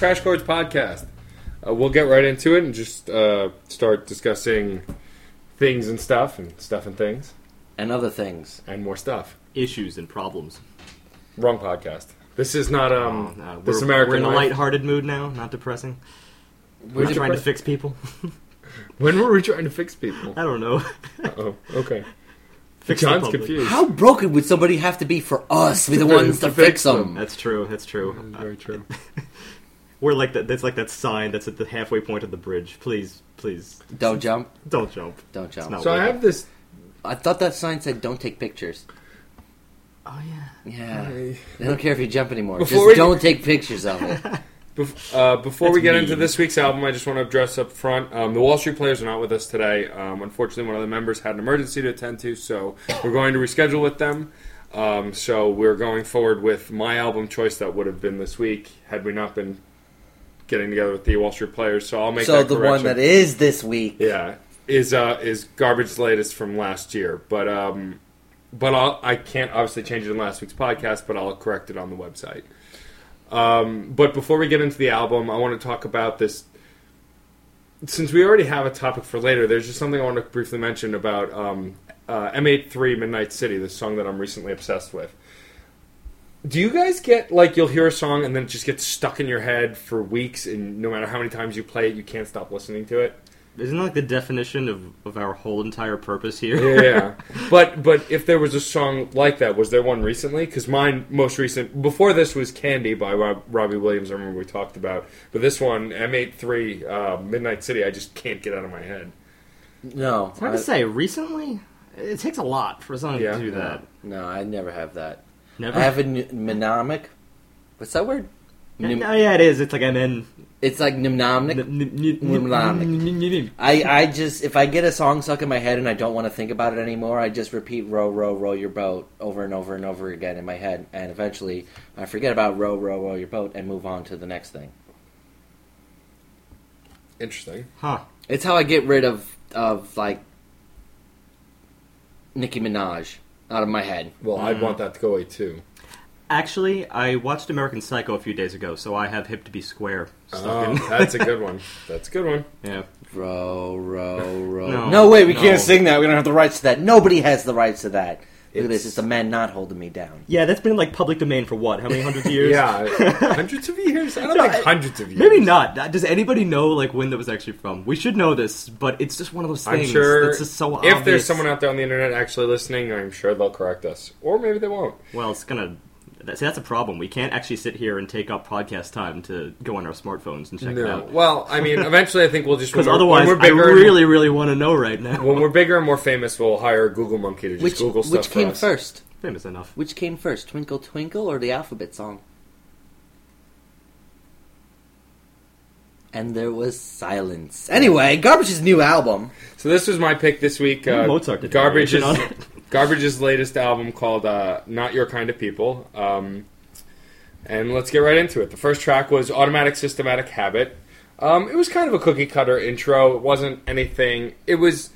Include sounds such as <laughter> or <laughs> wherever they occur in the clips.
welcome to this week's Crash Course podcast. Uh, we'll get right into it and just uh, start discussing things and stuff and stuff and things and other things. and more stuff. issues and problems. Wrong podcast. This is not um Uh, this we're, American we're in a Life. lighthearted mood now, not depressing. We're We're trying to depre- fix people. <laughs> When were we trying to fix people? I don't know. oh, okay. <laughs> Fix the John's public. confused. How broken would somebody have to be for us to be the ones to, To fix fix them. them? That's true. That's true. That's very true. <laughs> We're like that. That's like that sign that's at the halfway point of the bridge. Please, please, Don't jump. don't jump. Don't jump. not- So I have this. I thought that sign said "Don't take pictures." Oh yeah. Yeah, they don't care if you jump anymore. Before Just we- don't take pictures of it. <laughs> Bef- uh, before we get mean. into this week's album, I just want to address up front. Um, the Wall Street Players are not with us today. Um, unfortunately, one of the members had an emergency to attend to, so we're going to reschedule with them. Um, so we're going forward with my album choice that would have been this week had we not been getting together with the Wall Street Players. So I'll make so that the one that is this week. Yeah, is uh, is garbage latest from last year, but um, but I'll, I can't obviously change it in last week's podcast, but I'll correct it on the website. Um, but before we get into the album, I want to talk about this. Since we already have a topic for later, there's just something I want to briefly mention about um, uh, M83 Midnight City, the song that I'm recently obsessed with. Do you guys get like you'll hear a song and then it just gets stuck in your head for weeks, and no matter how many times you play it, you can't stop listening to it? Isn't that like the definition of, of our whole entire purpose here? yeah, yeah. <laughs> but but if there was a song like that, was there one recently? Because mine most recent before this was "Candy" by Rob, Robbie Williams. I remember we talked about, but this one M83 uh, Midnight City, I just can't get out of my head. No, It's hard I, to say. Recently, it takes a lot for a song Yeah. to do no, that. no, I never have that. Never. I have a n- mnemonic. What's that word? Yeah, Mnem- no, yeah, it is. It's like MN. It's like mnemonic. Mnemonic. I, I just if I get a song stuck in my head and I don't want to think about it anymore, I just repeat row row row your boat over and over and over again in my head, and eventually I forget about row row row your boat and move on to the next thing. Interesting. Huh. It's how I get rid of of like Nicki Minaj out of my head. Well, I'd want that to go away too. Actually, I watched American Psycho a few days ago, so I have Hip to Be Square stuck Oh, in. <laughs> that's a good one. That's a good one. yeah. Row row row. No, No, wait, we no. can't sing that. We don't have the rights to that. Nobody has the rights to that. Look at It's- this. It's a man not holding me down. Yeah, that's been like public domain for what? How many hundred years? Yeah, <laughs> hundreds of years. I don't No, think hundreds of years. Maybe not. Does anybody know like when that was actually from? We should know this, but it's just one of those things. I'm things sure that's just so if obvious. there's someone out there on the internet actually listening, I'm sure they'll correct us, or maybe they won't. Well, it's gonna. That- See, that's a problem. We can't actually sit here and take up podcast time to go on our smartphones and check it No. out. Well, I mean, <laughs> eventually, I think we'll just Because when we're- otherwise, I bigger and- really, really want to know right now. when we're <laughs> bigger and more famous, we'll hire Google monkey to just Which Google stuff which for came us. first? Famous enough. Which came first, Twinkle Twinkle or the alphabet song? And there was silence. Anyway, Garbage's new album. So this was my pick this week. Uh, Mozart did Garbage's on it. Garbage's latest album called uh, "Not Your Kind of People." Um, and let's get right into it. The first track was "Automatic Systematic Habit." Um, it was kind of a cookie cutter intro. It wasn't anything. It was.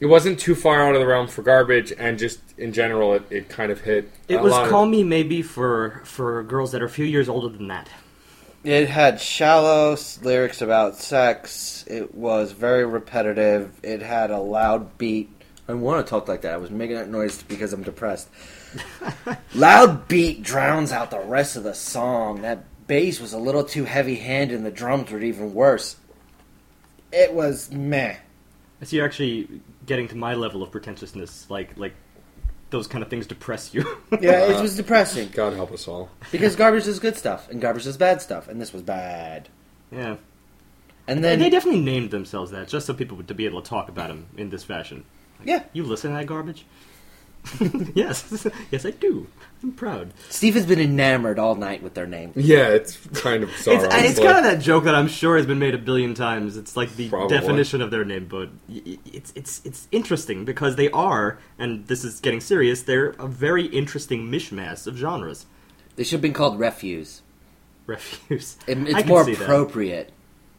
It wasn't too far out of the realm for Garbage, and just in general, it, it kind of hit. It a was lot of- "Call Me Maybe" for for girls that are a few years older than that. It had shallow lyrics about sex. It was very repetitive. It had a loud beat. I want to talk like that. I was making that noise because I'm depressed. <laughs> loud beat drowns out the rest of the song. That bass was a little too heavy handed and the drums were even worse. It was meh. So you're actually getting to my level of pretentiousness, like like those kind of things depress you. <laughs> Yeah, it uh, was depressing. God help us all. Because garbage is good stuff, and garbage is bad stuff, and this was bad. yeah. And They, then, they definitely named themselves that, just so people would to be able to talk about them in this fashion. Yeah, You listen to that garbage? <laughs> yes, <laughs> yes, I do. I'm proud. Steve has been enamored all night with their name. Yeah, it's kind of bizarre. It's, it's honestly. kind of that joke that I'm sure has been made a billion times. It's like the Probably. definition of their name, but y- y- it's it's it's interesting because they are, and this is getting serious. They're a very interesting mishmash of genres. They should have been called refuse. Refuse. It, I it's can more see appropriate.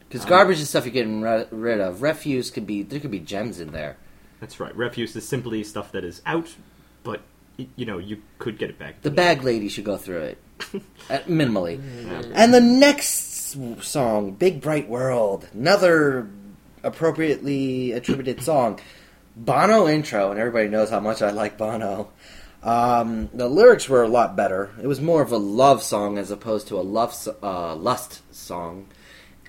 Because um, garbage is stuff you're getting ri- rid of. Refuse could be there could be gems in there. That's right. Refuse is simply stuff that is out, but you know you could get it back. The bag lady should go through it. <laughs> Minimally. And the next song, Big Bright World, another appropriately attributed <coughs> song. Bono intro, and everybody knows how much I like Bono. Um, the lyrics were a lot better. It was more of a love song as opposed to a love uh, lust song.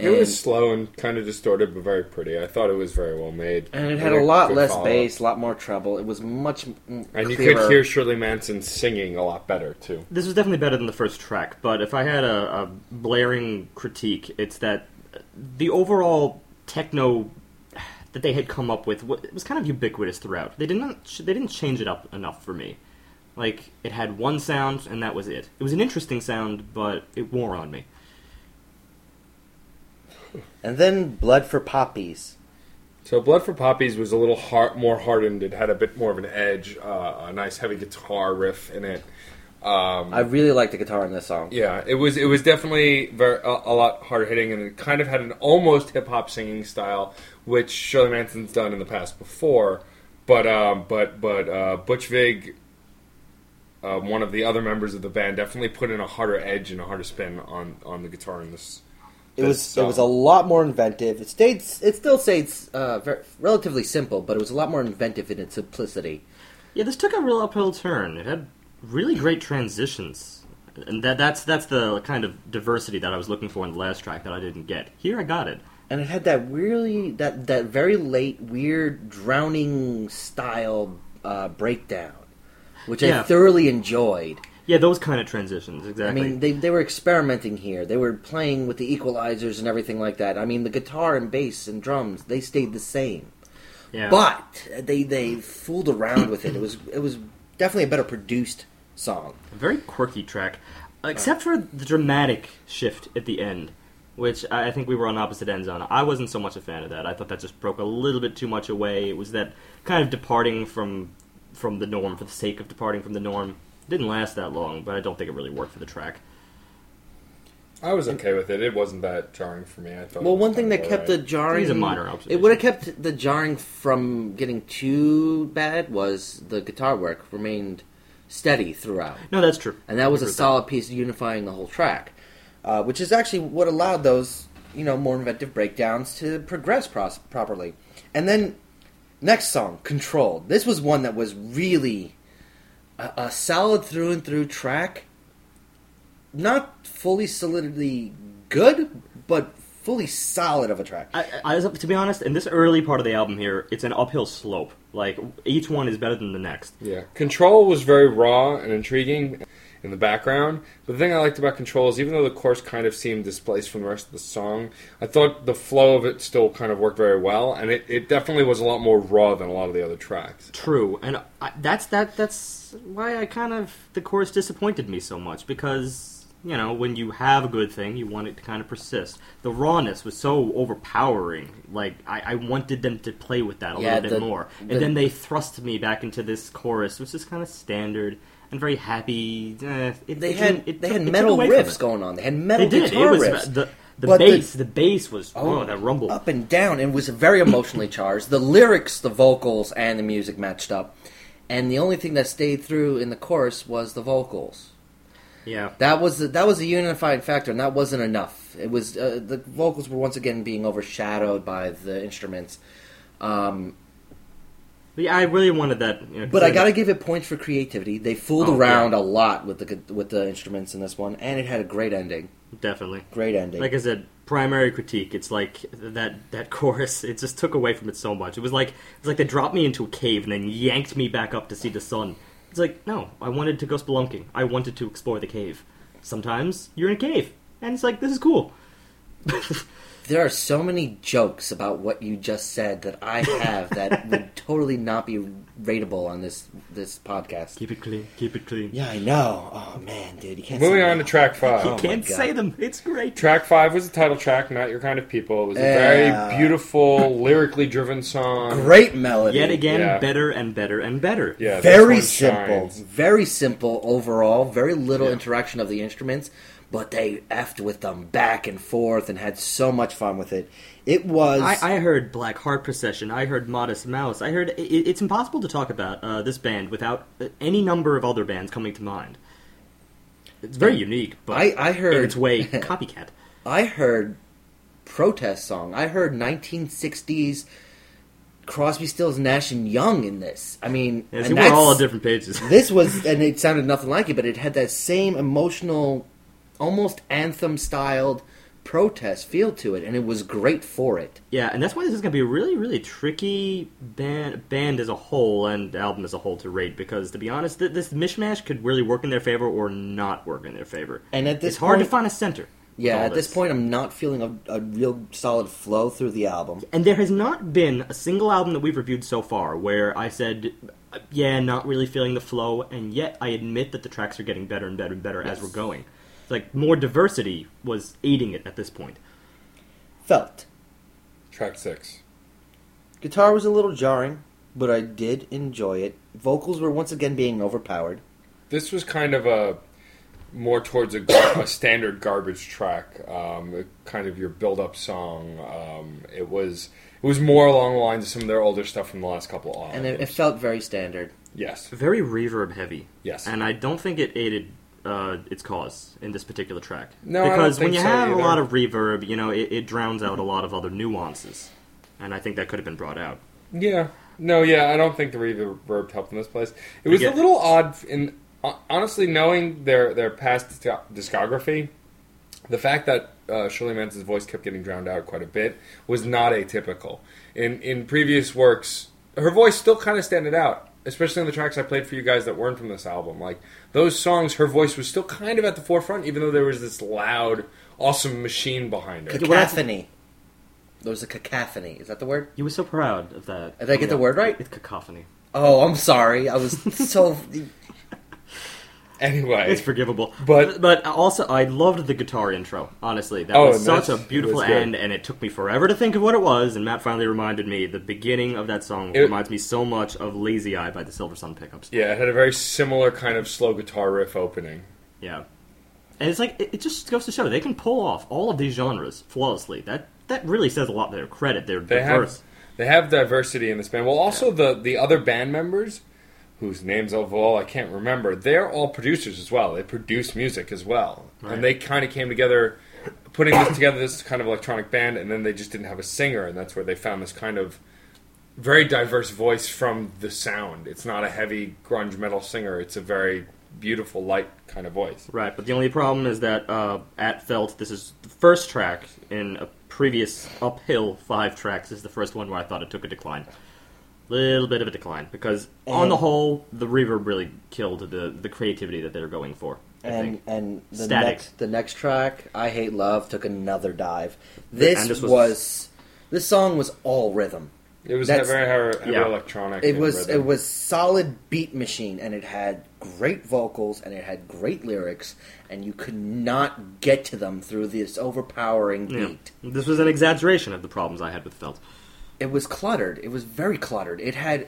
It was slow and kind of distorted, but very pretty. I thought it was very well made. and it had Good- a lot less follow-up. bass, a lot more treble. It was much And you could hear Shirley Manson singing a lot better, too. This was definitely better than the first track, but if I had a, a blaring critique, it's that the overall techno that they had come up with it was kind of ubiquitous throughout. They didn't they didn't change it up enough for me. Like it had one sound and that was it. It was an interesting sound, but it wore on me. And then Blood for Poppies. So Blood for Poppies was a little hard, more hardened. It had a bit more of an edge, uh, a nice heavy guitar riff in it. Um, I really like the guitar in this song. yeah, it was it was definitely very a, a lot harder hitting, and it kind of had an almost hip hop singing style, which Shirley Manson's done in the past before. But um, but but uh, Butch Vig, uh, one of the other members of the band, definitely put in a harder edge and a harder spin on on the guitar in this. It was this it was a lot more inventive. It stayed it still stayed uh, very, relatively simple, but it was a lot more inventive in its simplicity. Yeah, this took a real uphill turn. It had really great transitions. And that that's that's the kind of diversity that I was looking for in the last track that I didn't get. Here I got it. And it had that really that that very late weird drowning style uh, breakdown, which I thoroughly enjoyed. Yeah, those kind of transitions, exactly. I mean, they they were experimenting here. They were playing with the equalizers and everything like that. I mean, the guitar and bass and drums they stayed the same. yeah. But they they fooled around with it. It was it was definitely a better produced song. A very quirky track, uh, except for the dramatic shift at the end, which I I think we were on opposite ends on. I wasn't so much a fan of that. I thought that just broke a little bit too much away. It was that kind of departing from from the norm for the sake of departing from the norm. Didn't last that long, but I don't think it really worked for the track. I was okay with it. It wasn't that jarring for me. I thought. Well, one thing that of kept the jarring These are minor It would have kept the jarring from getting too bad was the guitar work remained steady throughout, No, that's true. and that was a agree with solid piece unifying the whole track, uh, which is actually what allowed those you know more inventive breakdowns to progress pros- properly. And then next song, "Control." This was one that was really a, a solid through and through track. Not fully solidly good, but fully solid of a track. I, I, to be honest, in this early part of the album here, it's an uphill slope. Like each one is better than the next. Yeah, Control was very raw and intriguing in the background. But the thing I liked about Control is even though the chorus kind of seemed displaced from the rest of the song, I thought the flow of it still kind of worked very well, and it, it definitely was a lot more raw than a lot of the other tracks. True, and I, that's that. That's why I kind of the chorus disappointed me so much because you know when you have a good thing, you want it to kind of persist. The rawness was so overpowering. Like I, I wanted them to play with that a Yeah, little bit the- more, and the- then they thrust me back into this chorus, which is kind of standard and very happy. Eh, it, They it had it they had metal riffs going on. They had metal They did. guitar It was riffs. the the But bass. The, bass was oh, that rumble. up and down. It was very emotionally <coughs> charged. The lyrics, the vocals, and the music matched up. And the only thing that stayed through in the chorus was the vocals. Yeah. That was the, that was a unifying factor, and that wasn't enough. It was uh, the vocals were once again being overshadowed by the instruments. Um, But yeah, I really wanted that. You know, but I got to give it points for creativity. They fooled Oh, around yeah. a lot with the with the instruments in this one, and it had a great ending. definitely. Great ending. Like I said, primary critique. It's like that that <laughs> chorus. It just took away from it so much. It was like it was like they dropped me into a cave and then yanked me back up to see the sun. It's like no, I wanted to go spelunking. I wanted to explore the cave. Sometimes you're in a cave, and it's like this is cool. <laughs> There are so many jokes about what you just said that I have that <laughs> would totally not be rateable on this this podcast. Keep it clean. Keep it clean. Yeah, I know. Oh man, dude, you can't. Moving say on to track five. Oh, you Oh can't say them. It's great. Track five was the title track, not your kind of people. It was a Yeah. very beautiful, lyrically driven song. Great melody. Yet again, Yeah. better and better and better. Yeah, very simple. shines. Very simple overall. Very little Yeah. interaction of the instruments, but they effed with them back and forth and had so much fun with it. It was. I, I heard Black Heart Procession. I heard Modest Mouse. I heard it, it's impossible to talk about uh, this band without uh, any number of other bands coming to mind. It's very unique, but I- I heard- in its way <laughs> copycat. I heard protest song. I heard 1960s Crosby, Stills, Nash and Young in this. I mean, Yeah, see, we're all on different pages. this was, and it sounded nothing like it, but it had that same emotional, almost anthem styled protest feel to it, and it was great for it. Yeah, and that's why this is going to be a really, really tricky band, band as a whole and album as a whole to rate. Because to be honest, th- this mishmash could really work in their favor or not work in their favor. And at this it's hard to find a center. Yeah, at this point, I'm not feeling a, a real solid flow through the album. and there has not been a single album that we've reviewed so far where I said, "Yeah, not really feeling the flow," and yet I admit that the tracks are getting better and better and better as we're going. It's like more diversity was aiding it at this point. Felt. Track six. Guitar was a little jarring, but I did enjoy it. Vocals were once again being overpowered. This was kind of a more towards a, <coughs> a standard garbage track, um, kind of your build-up song. Um, it was it was more along the lines of some of their older stuff from the last couple of albums. And it, it felt very standard. yes, Very reverb heavy. Yes. And I don't think it aided uh, its cause in this particular track. No, because when you so have either. a lot of reverb, you know, it, it drowns out a lot of other nuances, and I think that could have been brought out. Yeah. No, yeah, I don't think the reverb helped in this place. It was a little odd in honestly knowing their their past discography. The fact that uh, Shirley Manson's voice kept getting drowned out quite a bit was not atypical. In in previous works, her voice still kind of standed out, especially on the tracks I played for you guys that weren't from this album. Like those songs, her voice was still kind of at the forefront, even though there was this loud, awesome machine behind her. Cacophony. There was a cacophony. Is that the word? You were so proud of that. Did I get oh, the word right? It's cacophony. Oh, I'm sorry. I was so. <laughs> Anyway, It's forgivable, But- but also I loved the guitar intro. Honestly, that Oh, was such a beautiful it was good. end, and it took me forever to think of what it was. And Matt finally reminded me. The beginning of that song It- reminds me so much of "Lazy Eye" by the Silversun Pickups. yeah, it had a very similar kind of slow guitar riff opening. Yeah, and it's like it, it just goes to show they can pull off all of these genres flawlessly. That that really says a lot to their credit. They're They diverse. have they have diversity in this band. Well, also the the other band members, whose names of all I can't remember, they're all producers as well. They produce music as well, Right. and they kind of came together, putting this together, this kind of electronic band, and then they just didn't have a singer, and that's where they found this kind of very diverse voice from the sound. It's not a heavy grunge metal singer. It's a very beautiful, light kind of voice. Right, but the only problem is that uh, at Felt, this is the first track in a previous uphill five tracks. This is the first one where I thought it took a decline. Little bit of a decline because, on the whole, the reverb really killed the the creativity that they were going for. I and think. and the Static. next the next track, "I Hate Love," took another dive. This, this was, was- this song was all rhythm. It was That's- very heavy Yeah. electronic. It was rhythm. it was solid beat machine, and it had great vocals and it had great lyrics, and you could not get to them through this overpowering Yeah. beat. This was an exaggeration of the problems I had with Felt. It was cluttered. It was very cluttered. It had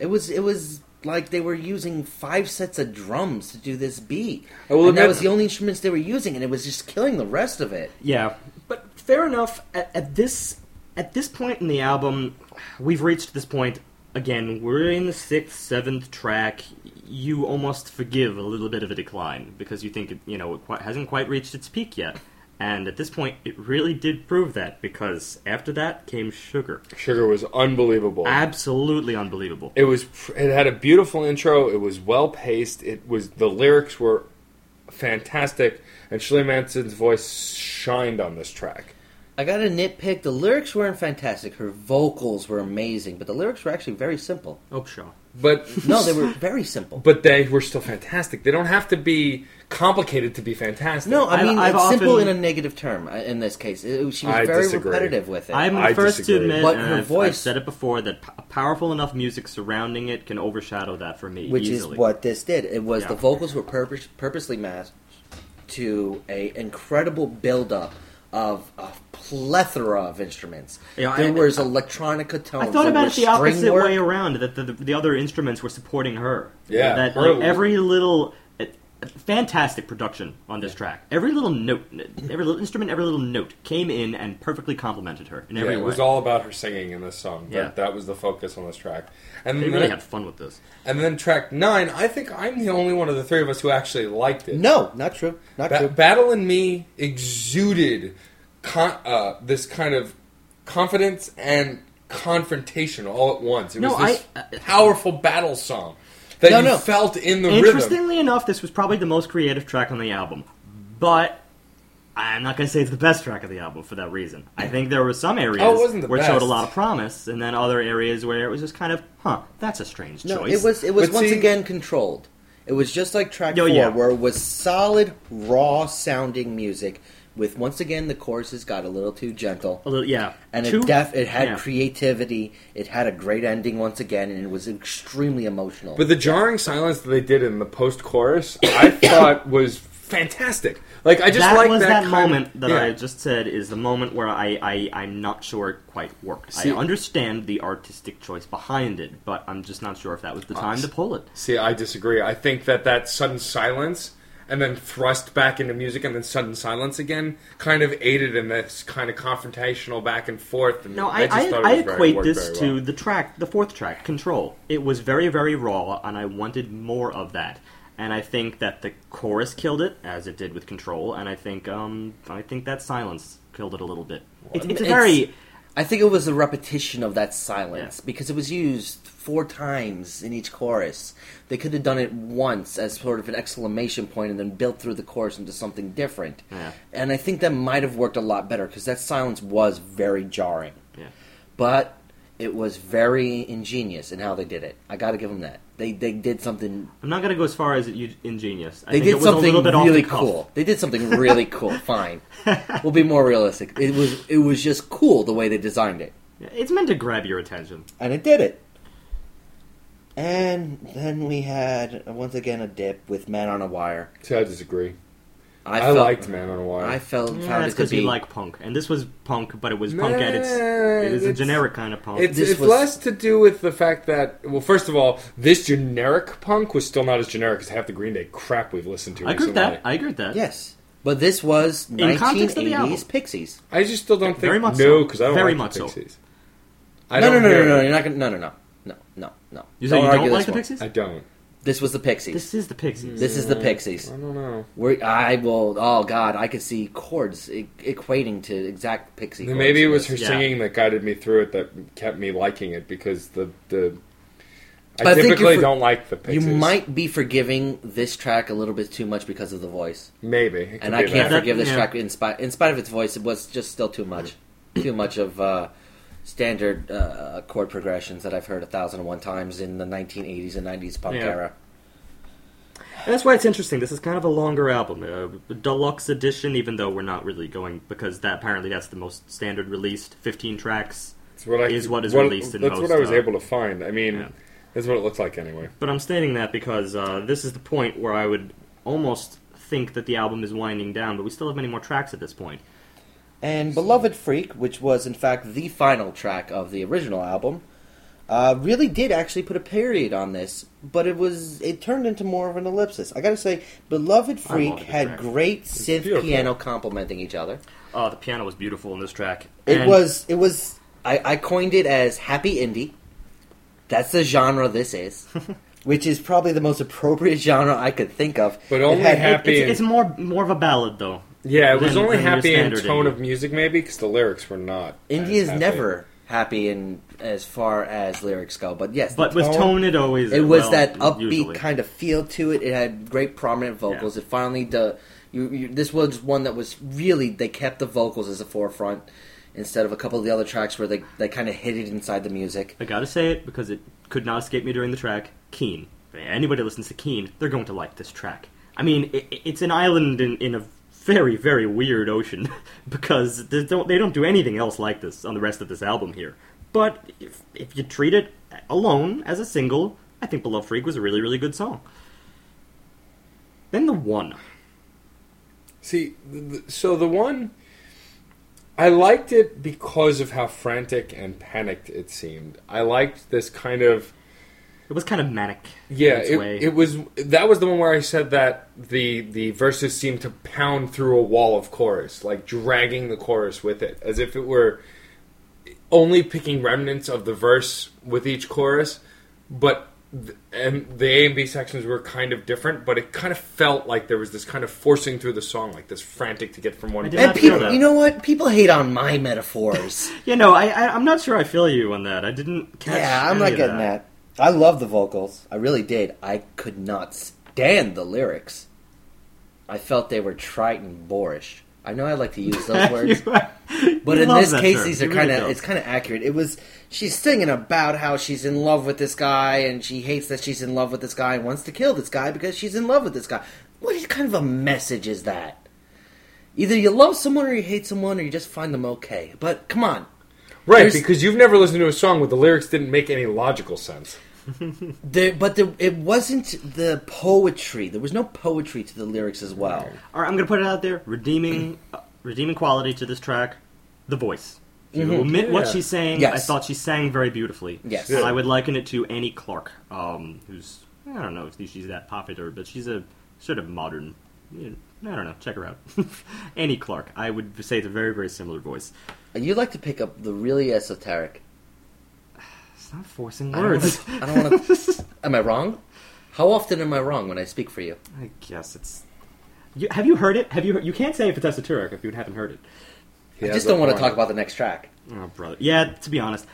it was it was like they were using five sets of drums to do this beat, oh, I will and that was the only instruments they were using, and it was just killing the rest of it. Yeah, but fair enough. At, at this at this point in the album, we've reached this point again. We're in the sixth, seventh track. You almost forgive a little bit of a decline because you think it, you know it quite, hasn't quite reached its peak yet. And at this point, it really did prove that because after that came Sugar. Sugar was unbelievable. Absolutely unbelievable. It was. It had a beautiful intro. It was well paced. It was. The lyrics were fantastic, and Shirley Manson's voice shined on this track. I got to nitpick. The lyrics weren't fantastic. Her vocals were amazing, but the lyrics were actually very simple. Oh, Opshaw. But No, they were very simple. But they were still fantastic. They don't have to be complicated to be fantastic. No, I I've- mean I've it's simple often- in a negative term. uh, In this case, It- she was I very disagree. repetitive with it. I'm the I first disagree. to admit, But and her I've, I've voice- said it before, that p- powerful enough music surrounding it can overshadow that for me. which easily. is what this did. It was Yeah. the vocals were purpose, purposely masked to a incredible buildup of a plethora of instruments. Yeah, there I- was electronica tones. I thought about it the opposite work. way around. That the, the, the other instruments were supporting her. Yeah, that her- like, every little. It, fantastic production on this track. Every little note, every little instrument, every little note came in and perfectly complemented her in Yeah, every it way. was all about her singing in this song. That, Yeah. that was the focus on this track. And they then, really had fun with this. and then track nine, I think I'm the only one of the three of us who actually liked it. No, not true. Not Ba- true. Battle in Me exuded con- uh, this kind of confidence and confrontation all at once. It was No, this I- uh, powerful battle song that No, you no. felt in the rhythm. Interestingly enough, this was probably the most creative track on the album, but I'm not going to say it's the best track of the album for that reason. I think there were some areas Oh, it wasn't the where it showed a lot of promise, and then other areas where it was just kind of, huh, that's a strange No, choice. it was it was But once see- again controlled. It was just like track Oh, four, yeah. where it was solid, raw sounding music. With once again the choruses got a little too gentle, a little, yeah, and Two- it def it had yeah. creativity. It had a great ending once again, and it was extremely emotional. But the jarring silence that they did in the post chorus, I <coughs> thought was fantastic. Like I just that like was that, that, moment of, that yeah. I just said is the moment where I, I I'm not sure it quite worked. See- I understand the artistic choice behind it, but I'm just not sure if that was the ah, time to pull it. See, I disagree. I think that that sudden silence and then thrust back into music and then sudden silence again kind of aided in this kind of confrontational back and forth. And No, I, I, just I, thought it I was very- equate worked this very to well. the track, the fourth track, Control. It was very, very raw, and I wanted more of that. And I think that the chorus killed it, as it did with Control, and I think um, I think that silence killed it a little bit. It's, it's a It's- very I think it was a repetition of that silence because it was used four times in each chorus. They could have done it once as sort of an exclamation point and then built through the chorus into something different. Yeah. And I think that might have worked a lot better because that silence was very jarring. yeah. But it was very ingenious in how they did it. I got to give them that. They they did something. I'm not going to go as far as you- ingenious. I They think did it was something a little bit really the cool. They did something really <laughs> cool. Fine, we'll be more realistic. It was it was just cool the way they designed it. It's meant to grab your attention. and it did it. And then we had uh, once again a dip with Man on a Wire. See, I disagree. I, felt, liked Man on a Wire. I felt Yeah, found that's it to because be like punk, and this was punk, but it was punk at its. Nah, It is a generic kind of punk. It's, This it's was- less to do with the fact that, well, first of all, this generic punk was still not as generic as half the Green Day crap we've listened to I agree with that. I agree with that. yes, but this was In context of the 1980s album. Pixies. I just still don't think Very much no so. because I don't Very like much the so. Pixies. I no, no, don't no, no, hear no, it. You're not gonna. No, no, no, no, no, no. You say you don't like the one. Pixies? I don't. This was the Pixies. This is the Pixies. This is the Pixies. I don't know. We're, I will. Oh God, I could see chords e- equating to exact Pixie. Chords Maybe it in was her this. Yeah. singing that guided me through it that kept me liking it because the the. I But I think typically you're for- don't like the Pixies. You Pixies. might be forgiving this track a little bit too much because of the voice. maybe, It could and be I can't that. that. forgive this Yeah. track in spite in spite of its voice. It was just still too much, too much of uh, standard uh, chord progressions that I've heard a thousand and one times in the 1980s and 90s punk Yeah. era. And that's why it's interesting. This is kind of a longer album, a deluxe edition. Even though we're not really going because that apparently that's the most standard released, fifteen tracks. What I, is what is released in That's most, what I was uh, able to find. I mean, yeah. that's what it looks like anyway. But I'm stating that because uh, this is the point where I would almost think that the album is winding down, but we still have many more tracks at this point. And Beloved Freak, which was in fact the final track of the original album, uh, really did actually put a period on this, but it was it turned into more of an ellipsis. I gotta say, Beloved Freak had track. great synth beautiful. piano complementing each other. Oh, the piano was beautiful in this track. It And- was it was I, I coined it as happy indie. That's the genre this is, <laughs> which is probably the most appropriate <laughs> genre I could think of. But It only had- happy It's, it's more more of a ballad though. Yeah, it was than- only than your happy in standard tone indie. of music, maybe because the lyrics were not. Indie as is happy. never happy in as far as lyrics go, but yes, But with tone, it always it was well, that upbeat usually. kind of feel to it. It had great prominent vocals. It finally the you, you this was one that was really they kept the vocals as a forefront instead of a couple of the other tracks where they they kind of hid it inside the music. I gotta say it because it could not escape me during the track. Keane. If anybody listens to Keane, they're going to like this track. I mean, it, it's an island in, in a very, very weird ocean <laughs> because they don't, they don't do anything else like this on the rest of this album here. But if, if you treat it alone as a single, I think Beloved Freak was a really, really good song. Then the one. See, so the one I liked it because of how frantic and panicked it seemed. I liked this kind of It was kind of manic. Yeah, in its it, way. it was. That was the one where I said that the the verses seemed to pound through a wall of chorus, like dragging the chorus with it, as if it were only picking remnants of the verse with each chorus, but. th- And the A and B sections were kind of different, but it kind of felt like there was this kind of forcing through the song, like this frantic to get from one to the And other. people, you know what? People hate on my metaphors. <laughs> you know, I, I I'm not sure I feel you on that. I didn't catch. yeah, I'm any not of getting that. I love the vocals. I really did. I could not stand the lyrics. I felt they were trite and boorish. I know I like to use those <laughs> words. <laughs> But in this case, term. these are kind of do. it's kind of accurate. It was she's singing about how she's in love with this guy and she hates that she's in love with this guy and wants to kill this guy because she's in love with this guy. What kind of a message is that? Either you love someone or you hate someone or you just find them okay. But come on, Right, There's- because you've never listened to a song where the lyrics didn't make any logical sense. <laughs> there, but there, it wasn't the poetry. There was no poetry to the lyrics as well. All right, I'm gonna put it out there. Redeeming, uh, redeeming quality to this track, the voice. If You omit what she's saying. Yes. I thought she sang very beautifully. Yes. And I would liken it to Annie Clark, um, who's I don't know if she's that popular, but she's a sort of modern. you know, I don't know. Check her out, <laughs> Annie Clark. I would say it's a very very similar voice. You like to pick up the really esoteric. It's not forcing words. I don't want to. <laughs> am I wrong? How often am I wrong when I speak for you? I guess it's. You, have you heard it? Have you? You can't say if it's esoteric if you haven't heard it. He I just don't want to talk about the next track. Oh, brother. Yeah, to be honest,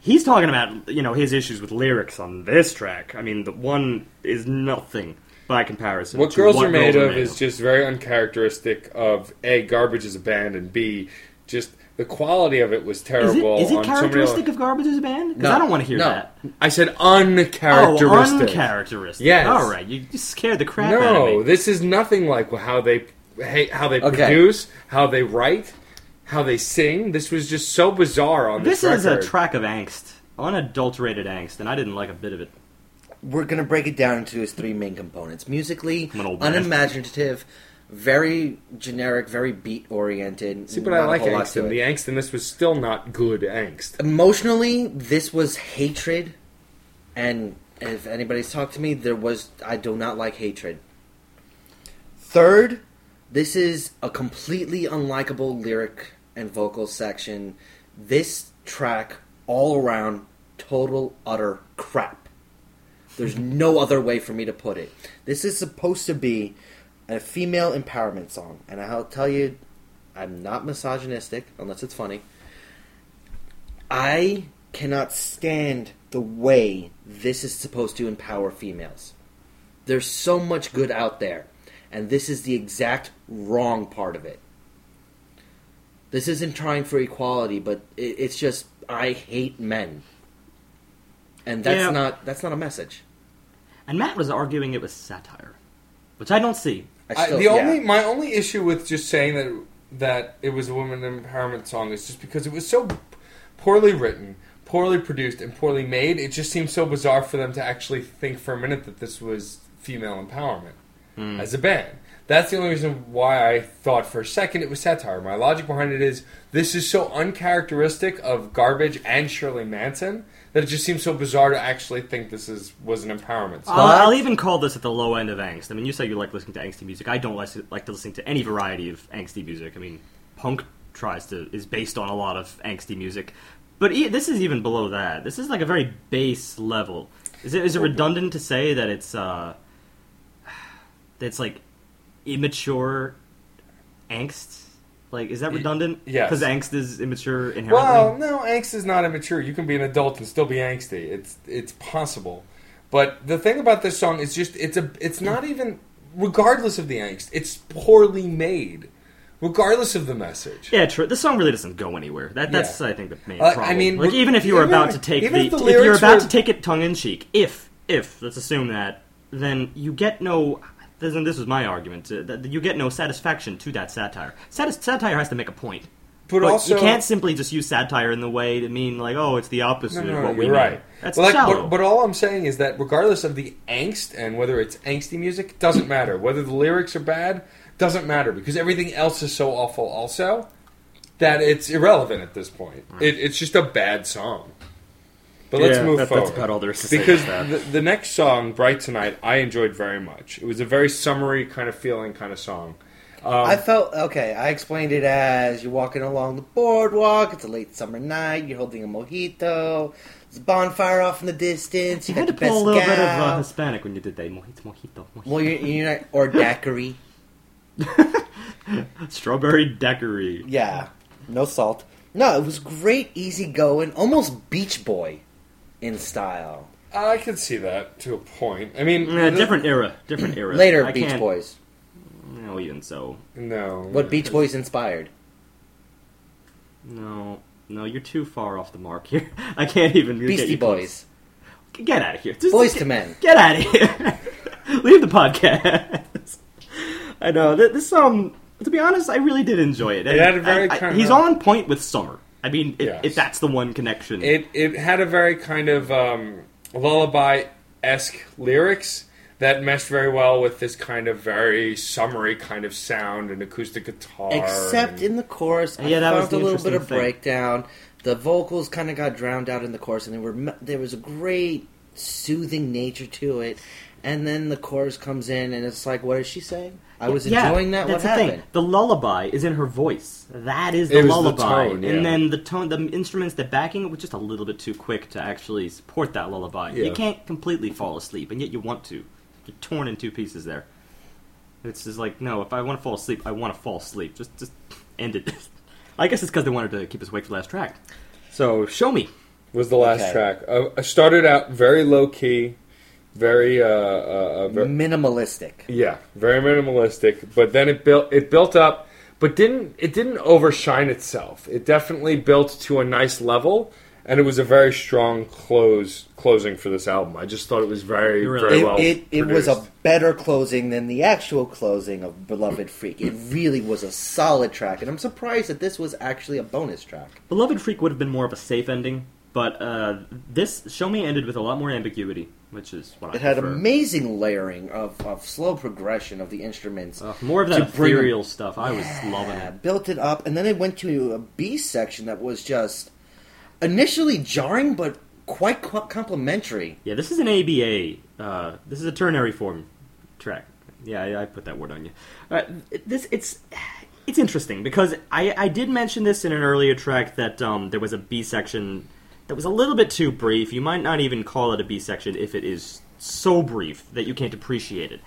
he's talking about you know his issues with lyrics on this track. I mean, the one is nothing by comparison. What to girls what are made Girls of is just very uncharacteristic of a garbage as a band and b just the quality of it was terrible. is it on so many characteristic other- of Garbage as a band? Because No. I don't want to hear No. that. I said uncharacteristic. Oh, uncharacteristic. uncharacteristic. Yes. All right, you just scared the crap out of no, this is nothing like how they how they Okay. produce, how they write, how they sing. This was just so bizarre on this, This is a track of angst, unadulterated angst, and I didn't like a bit of it. We're gonna break it down into its three main components: musically, I'm an old man. Very generic, very beat oriented. See, but I like angst. And the angst in this was still not good angst. Emotionally, this was hatred, and if anybody's talked to me, there was I do not like hatred. Third, this is a completely unlikable lyric and vocal section. This track, all around, total utter crap. There's no other way for me to put it. This is supposed to be a female empowerment song, and I'll tell you, I'm not misogynistic unless it's funny. I cannot stand the way this is supposed to empower females. There's so much good out there, and this is the exact wrong part of it. This isn't trying for equality, but it, it's just I hate men, and that's Yeah. not that's not a message. And Matt was arguing it was satire, which I don't see. I I, the yeah. only my only issue with just saying that that it was a woman empowerment song is just because it was so poorly written, poorly produced, and poorly made. It just seems so bizarre for them to actually think for a minute that this was female empowerment hmm. as a band. That's the only reason why I thought for a second it was satire. My logic behind it is this is so uncharacteristic of Garbage and Shirley Manson that it just seems so bizarre to actually think this is was an empowerment song. I'll, I'll even call this at the low end of angst. I mean, you say you like listening to angsty music. I don't like, like to listen to any variety of angsty music. I mean, punk tries to is based on a lot of angsty music, but e- this is even below that. This is like a very base level. Is it is it redundant to say that it's uh, that it's like immature angst? Like, is that redundant? yes. because angst is immature inherently. Well, no, angst is not immature. You can be an adult and still be angsty. It's it's possible. But the thing about this song is just it's a it's not even regardless of the angst, it's poorly made. Regardless of the message. Yeah, true. This song really doesn't go anywhere. That, that's Yeah. I think the main Uh, I problem. mean, like re- even if you were even- about to take even the, if the if you're lyrics about were- to take it tongue in cheek, if if let's assume that, then you get no. This, and this was my argument. uh, that you get no satisfaction to that satire. Satis- satire has to make a point. But, But also you can't simply just use satire in the way to mean like, oh, it's the opposite No, no, of what we mean. right. That's Well, like, shallow. but, but all I'm saying is that regardless of the angst and whether it's angsty music, doesn't matter. Whether the lyrics are bad, doesn't matter because everything else is so awful. Also, that it's irrelevant at this point. It, it's just a bad song. But But let's Yeah, move that- forward. That's about all there is to say because about the, that. the next song, "Bright Tonight," I enjoyed very much. It was a very summery kind of feeling, kind of song. Um, I felt okay. I explained it as you're walking along the boardwalk. It's a late summer night. You're holding a mojito. There's a bonfire off in the distance. You You, had to pull a best little bit of uh. Hispanic when you did that. Mojito, mojito, mojito. Well, you're, you're not, or daiquiri. <laughs> Strawberry daiquiri. Yeah, no salt. No, it was great, easy going, almost Beach Boy in style. I can see that to a point. I mean, Uh, different era. Different era. Later, I Beach can't- Boys. No, even so. No. What Beach Boys inspired? No, no, you're too far off the mark here. <laughs> I can't even get Beastie you close. Boys. Get out of here. Just- Boys get, to Men. Get out of here. <laughs> Leave the podcast. <laughs> I know th- this um. To be honest, I really did enjoy it. It had a very I- I- kind He's on point with summer. I mean, if, Yes. if that's the one connection. It it had a very kind of um, lullaby esque lyrics that meshed very well with this kind of very summery kind of sound and acoustic guitar. Except and- in the chorus, I Yeah, that was the a little bit of thing. breakdown. The vocals kind of got drowned out in the chorus, and they were there was a great soothing nature to it. And then the chorus comes in, and it's like, what is she saying? I was Yeah, enjoying that. That's what the happened? thing. The lullaby is in her voice. That is the It was the lullaby, tone, yeah. and then the tone, the instruments, the backing it was just a little bit too quick to actually support that lullaby. Yeah. You can't completely fall asleep, and yet you want to. You're torn in two pieces there. It's just like no. If I want to fall asleep, I want to fall asleep. Just, just end it. <laughs> I guess it's because they wanted to keep us awake for the last track. So show me. was the last Okay. track. Uh, I started out very low key, very uh, uh, uh, ver- Minimalistic. yeah, very minimalistic. But then it built it built up, but didn't it didn't overshine itself. It definitely built to a nice level, and it was a very strong close closing for this album. I just thought it was very You're very It, well. it, it was a better closing than the actual closing of Beloved Freak. It really was a solid track, and I'm surprised that this was actually a bonus track. Beloved Freak would have been more of a safe ending, but uh, this show me ended with a lot more ambiguity, which is what I It had prefer. amazing layering of, of slow progression of the instruments. Uh, more of that to bring- stuff. I was loving it. Built it up, and then it went to a B section that was just initially jarring, but quite co- complimentary. Yeah, this is an ABA. Uh, this is a ternary form track. Yeah, I, I put that word on you. Uh, this it's it's interesting because I, I did mention this in an earlier track that um, there was a B section that was a little bit too brief. You might not even call it a B section if it is so brief that you can't appreciate it.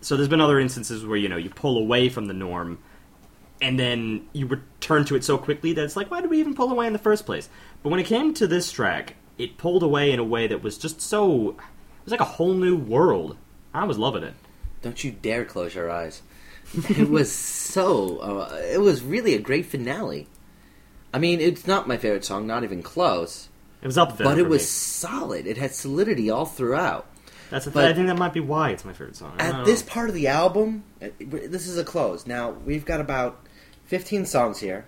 So there's been other instances where you know you pull away from the norm and then you return to it so quickly that it's like, why did we even pull away in the first place? But when it came to this track, it pulled away in a way that was just so. It was like a whole new world. I was loving it. Don't you dare close your eyes. it was <laughs> so. Uh, it was really a great finale. I mean, it's not my favorite song, not even close. It was up there. but it was me. solid. It had solidity all throughout. That's a but- I think that might be why it's my favorite song. At know. this part of the album, this is a close. Now we've got about fifteen songs here.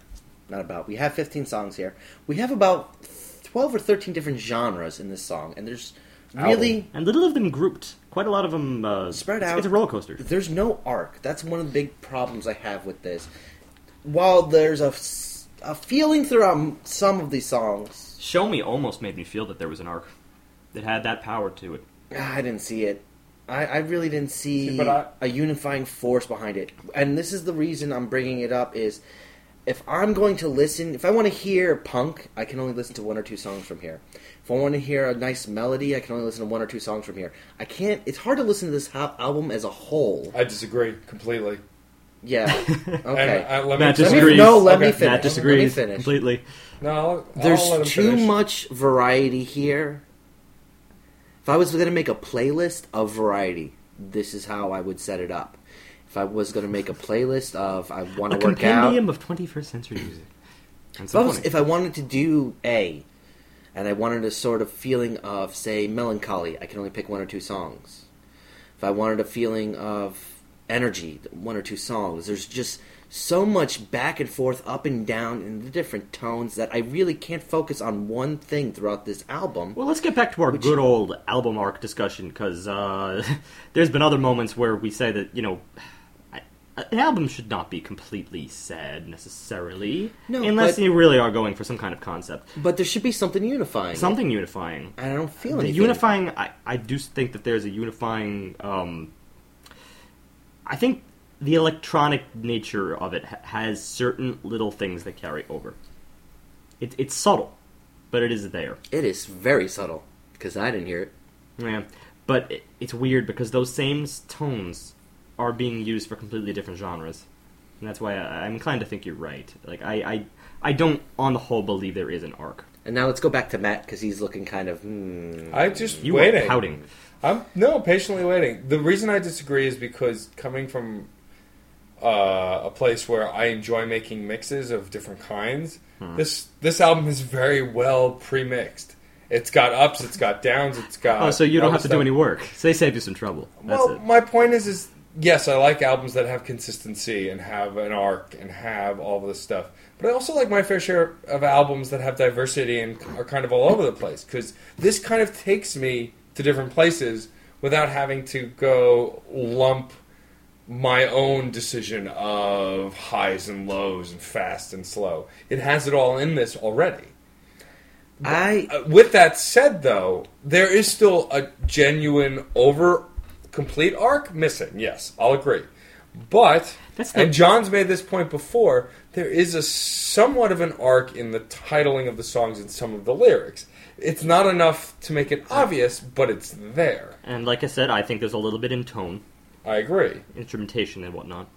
Not about. We have fifteen songs here. We have about twelve or thirteen different genres in this song, and there's really and little of them grouped. Quite a lot of them uh, Spread out. It's a roller coaster. there's no arc. That's one of the big problems I have with this. While there's a, a feeling throughout some of these songs, Show Me almost made me feel that there was an arc. that had that power to it. ah, I didn't see it. I, I really didn't see, See, but I- a unifying force behind it. And this is the reason I'm bringing it up is if I'm going to listen, if I want to hear punk, I can only listen to one or two songs from here. If I want to hear a nice melody, I can only listen to one or two songs from here. I can't. It's hard to listen to this ha- album as a whole. I disagree completely. Yeah. <laughs> And, Okay. uh, let me Matt Let me- no, let me finish. Matt disagrees Let me finish. completely. No, I'll, I'll There's let too finish. much variety here. If I was going to make a playlist of variety, this is how I would set it up. If I was going to make a playlist of I want A to work out, a compendium of 21st century music. And if I, was, if I wanted to do A, and I wanted a sort of feeling of, say, melancholy, I can only pick one or two songs. If I wanted a feeling of energy, one or two songs. There's just so much back and forth, up and down in the different tones that I really can't focus on one thing throughout this album. Well, let's get back to our Which- good old album arc discussion because uh, <laughs> there's been other moments where we say that you know an album should not be completely sad necessarily, No, unless but- you really are going for some kind of concept, But there should be something unifying. something unifying. I don't feel The anything. unifying, I, I do think that there's a unifying. Um, I think the electronic nature of it ha- has certain little things that carry over. It, it's subtle, but it is there. It is very subtle because I didn't hear it. Yeah, but it, it's weird because those same tones are being used for completely different genres, and that's why I, I'm inclined to think you're right. Like I, I, I don't, on the whole, believe there is an arc. And now let's go back to Matt because he's looking kind of. Hmm. I just You waiting. are pouting. I'm no patiently waiting. The reason I disagree is because coming from uh, a place where I enjoy making mixes of different kinds, Hmm. this this album is very well pre-mixed. It's got ups, it's got downs, it's got. Oh, so you don't have to do any work. So they save you some trouble. That's Well, it. my point is, is yes, I like albums that have consistency and have an arc and have all of this stuff. But I also like my fair share of albums that have diversity and are kind of all over the place because this kind of takes me to different places without having to go lump my own decision of highs and lows and fast and slow. It has it all in this already. I Uh, with that said, though, there is still a genuine over complete arc missing. Yes, I'll agree. But and John's made this point before. There is a somewhat of an arc in the titling of the songs and some of the lyrics. It's not enough to make it obvious, but it's there. And like I said, I think there's a little bit in tone, I agree. instrumentation, and whatnot.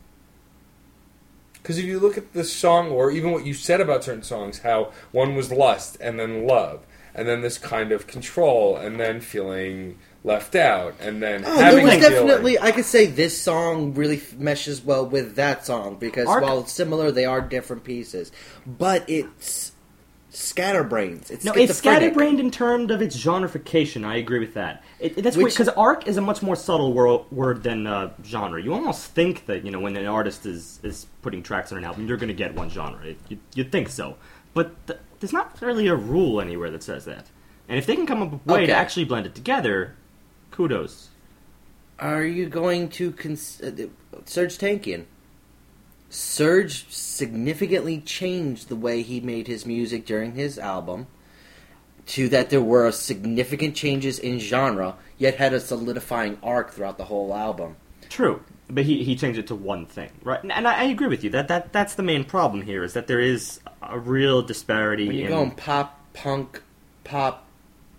Because if you look at the song, or even what you said about certain songs, how one was lust and then love, and then this kind of control, and then feeling left out, and then Oh, having there was a feeling. definitely. I could say this song really f- meshes well with that song because Arc- while it's similar, they are different pieces. But it's scatterbrains. It's No, it's scatterbrained in terms of its genreification. I agree with that. It, it- that's because arc is a much more subtle wor- word than uh, genre. You almost think that you know when an artist is is putting tracks on an album, you're going to get one genre. It, you, you'd think so, but th- there's not really a rule anywhere that says that. And if they can come up with a way Okay. to actually blend it together, kudos. Are you going to cons- uh, Serj Tankian? Serj significantly changed the way he made his music during his album to that there were significant changes in genre, yet had a solidifying arc throughout the whole album. True, but he, he changed it to one thing, right? And, and I, I agree with you that, that that's the main problem here is that there is a real disparity. When you're in, going pop, punk, pop,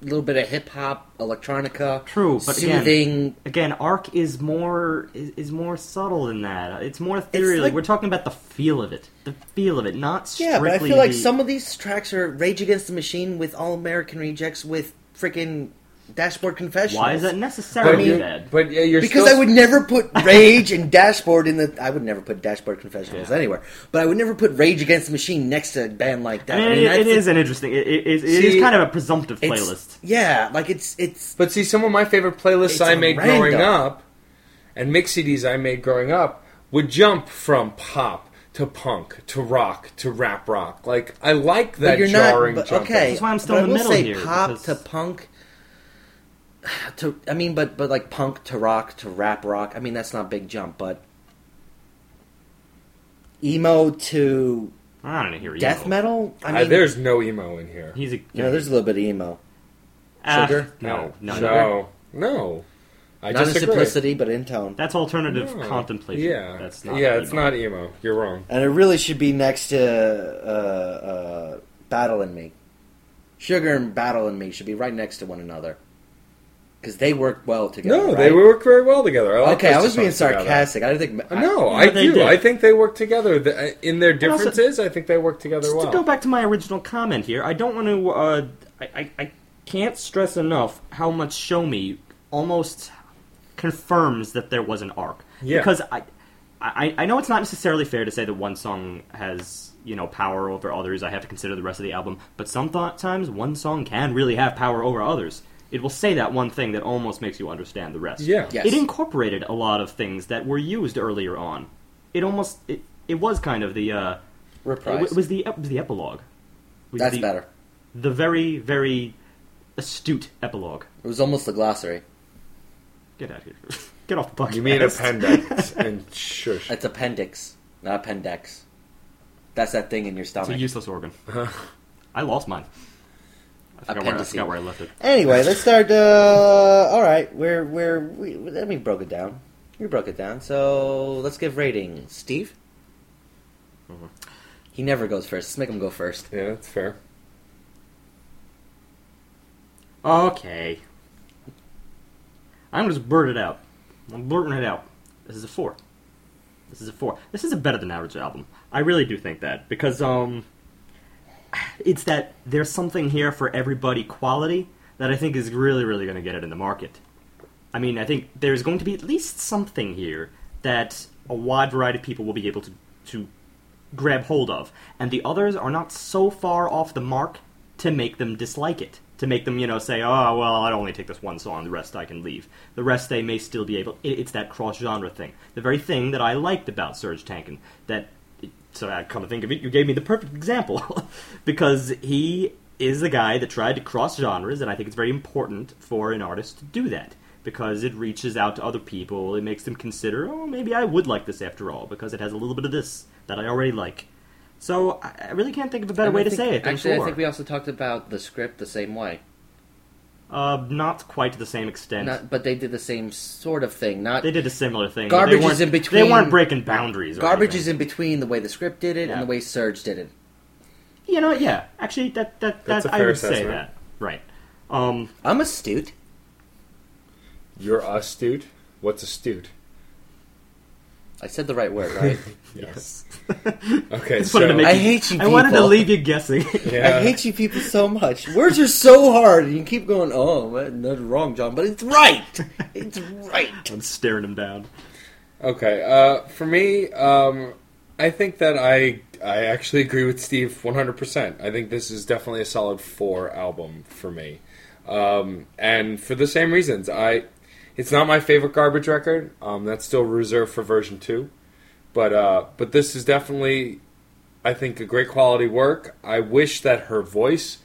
a little bit of hip hop, electronica, True, but again- soothing. Again, arc is more is, is more subtle than that. It's more ethereal. like- We're talking about the feel of it, the feel of it, not strictly. Yeah, but I feel like the- some of these tracks are Rage Against the Machine with All American Rejects with freaking Dashboard Confessionals. Why is that necessarily you- bad? but you're Because still, I would never put Rage and Dashboard in the. I would never put Dashboard Confessionals Yeah. anywhere. But I would never put Rage Against the Machine next to a band like that. I mean, it, that's it the- is an interesting. It, it, it is See, kind of a presumptive playlist. Yeah, like it's it's. But see, some of my favorite playlists I made growing up, and mix CDs I made growing up, would jump from pop to punk to rock to rap rock. Like I like that but you're jarring not. But, jump. okay, That's why I'm still but in the I will middle say here, Pop because- to punk. To I mean, but but like punk to rock to rap rock. I mean, that's not a big jump, but emo to I don't know. Here, death emo. metal. I Uh, mean, there's no emo in here. He's a you know, there's a little bit of emo. Ah, sugar? No, no, no, no. I not in simplicity, but in tone. That's alternative No. contemplation. Yeah, that's not. yeah, it's emo. not emo. You're wrong. And it really should be next to uh, uh, Battle in Me. Sugar and Battle in Me should be right next to one another. Because they work well together. No, right? they work very well together. I like Okay, I was being songs together. sarcastic. I didn't think. No, Yeah, I they do. did. I think they work together. Uh, In their also- differences, I think they work together Just well. to go back to my original comment here, I don't want to. Uh, I, I, I can't stress enough how much Show Me almost confirms that there was an arc. Yeah. Because I, I, I know it's not necessarily fair to say that one song has you know power over others. I have to consider the rest of the album, but sometimes one song can really have power over others. It will say that one thing that almost makes you understand the rest. Yeah. Yes. It incorporated a lot of things that were used earlier on. It almost it, it was kind of the uh, it, Reprise. w- was the it was the epilogue. Was That's the, better. The very very astute epilogue. It was almost the glossary. Get out of here. <laughs> Get off the podcast. You mean appendix <laughs> and shush. It's appendix, not appendix. That's that thing in your It's stomach. a useless organ. I lost mine. I forgot, where, I Appendices. forgot where I left it. Anyway, let's start. Uh, all right, we're we're we, let me broke it down. We broke it down. So let's give ratings. Steve. Mm-hmm. He never goes first. Let's make him go first. Yeah, that's fair. Okay. I'm just blurt it out. I'm blurting it out. This is a four. This is a four. This is a better than average album. I really do think that because um, it's that there's something here for everybody quality that I think is really really going to get it in the market. I mean, I think there's going to be at least something here that a wide variety of people will be able to to grab hold of, and the others are not so far off the mark to make them dislike it. To make them, you know, say, "Oh, well, I'd only take this one song. The rest I can leave." The rest they may still be able. It, it's that cross-genre thing. The very thing that I liked about Serj Tankian. That, so I come to think of it, you gave me the perfect example <laughs> because he is the guy that tried to cross genres, and I think it's very important for an artist to do that because it reaches out to other people. It makes them consider, oh, maybe I would like this after all because it has a little bit of this that I already like. So I really can't think of a better way to say it Actually, four. I think we also talked about the script the same way. Uh, not quite to the same extent. Not, but they did the same sort of thing. Not they did a similar thing. but they Garbage weren't- is in between- They weren't breaking boundaries. Or garbage anything. is in between the way the script did it Yeah. and the way Serj did it. You know, yeah. Actually, that that, that That's a I fair would say that. Right. Um, I'm astute. You're astute. What's astute? I said the right word, right? <laughs> yes. <laughs> Okay, Just wanted to so make I you- hate you I wanted to leave you guessing. <laughs> yeah, I hate you people so much. Words are so hard, and you keep going, "Oh, that's wrong, John," but it's right. It's right. I'm staring him down. Okay, uh, for me, um, I think that I I actually agree with Steve 100%. I think this is definitely a solid four album for me, um, and for the same reasons. I it's not my favorite garbage record. Um, that's still reserved for version two, but uh, but this is definitely I think a great quality work. I wish that her voice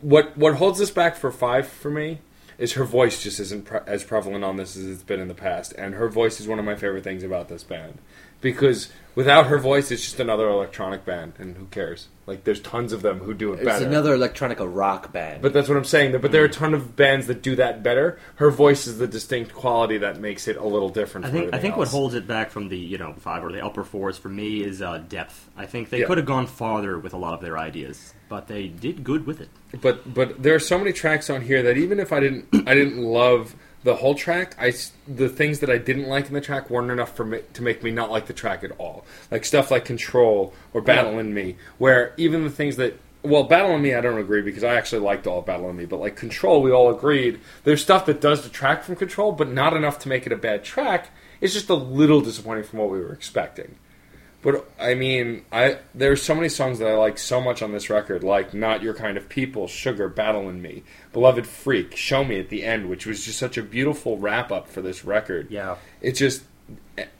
what what holds this back for five for me is her voice just isn't pre- as prevalent on this as it's been in the past, and her voice is one of my favorite things about this band because without her voice, it's just another electronic band, and who cares? Like there's tons of them who do it It's better. It's another electronica rock band. But that's what I'm saying. But there are a ton of bands that do that better. Her voice is the distinct quality that makes it a little different. I from think I everything think what holds it back from the you know five or the upper fours for me is uh, depth. I think they Yeah. could have gone farther with a lot of their ideas, but they did good with it. but but there are so many tracks on here that even if I didn't I didn't love the whole track, I the things that I didn't like in the track weren't enough for me to make me not like the track at all. Like stuff like Control or Battle in Me, where even the things that well, Battle in Me, I don't agree because I actually liked all of Battle in Me, but like Control, we all agreed there's stuff that does detract from Control, but not enough to make it a bad track. It's just a little disappointing from what we were expecting. But I mean, I there's so many songs that I like so much on this record, like "Not Your Kind of People," "Sugar," "Battle in Me," "Beloved Freak," "Show Me" at the end, which was just such a beautiful wrap up for this record. Yeah. It just,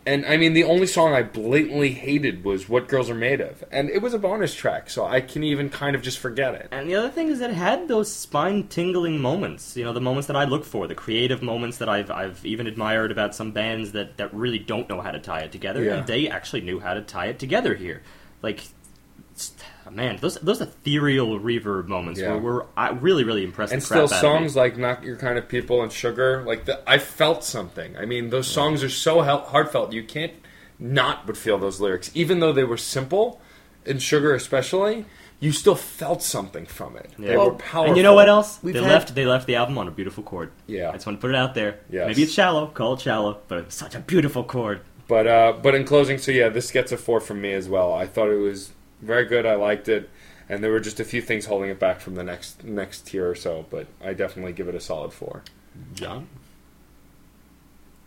and I mean, the only song I blatantly hated was "What Girls Are Made Of," and it was a bonus track, so I can even kind of just forget it. And the other thing is that it had those spine tingling moments. You know, the moments that I look for, the creative moments that I've I've even admired about some bands that that really don't know how to tie it together. Yeah. And they actually knew how to tie it together here. Like, man, those those ethereal reverb moments Yeah. were, were really really impressed. and still out of me. songs like "Not Your Kind of People" and "Sugar," like the, I felt something. I mean, those songs are so hel- heartfelt. You can't not but feel those lyrics, even though they were simple, and "Sugar" especially. You still felt something from it. They Yeah. were powerful. And you know what else? We've they had- left they left the album on a beautiful chord. Yeah. I just want to put it out there. Yes. Maybe it's shallow, call it shallow, but it's such a beautiful chord. But uh, but in closing, so yeah, this gets a four from me as well. I thought it was very good. I liked it, and there were just a few things holding it back from the next next tier or so. But I definitely give it a solid four. John?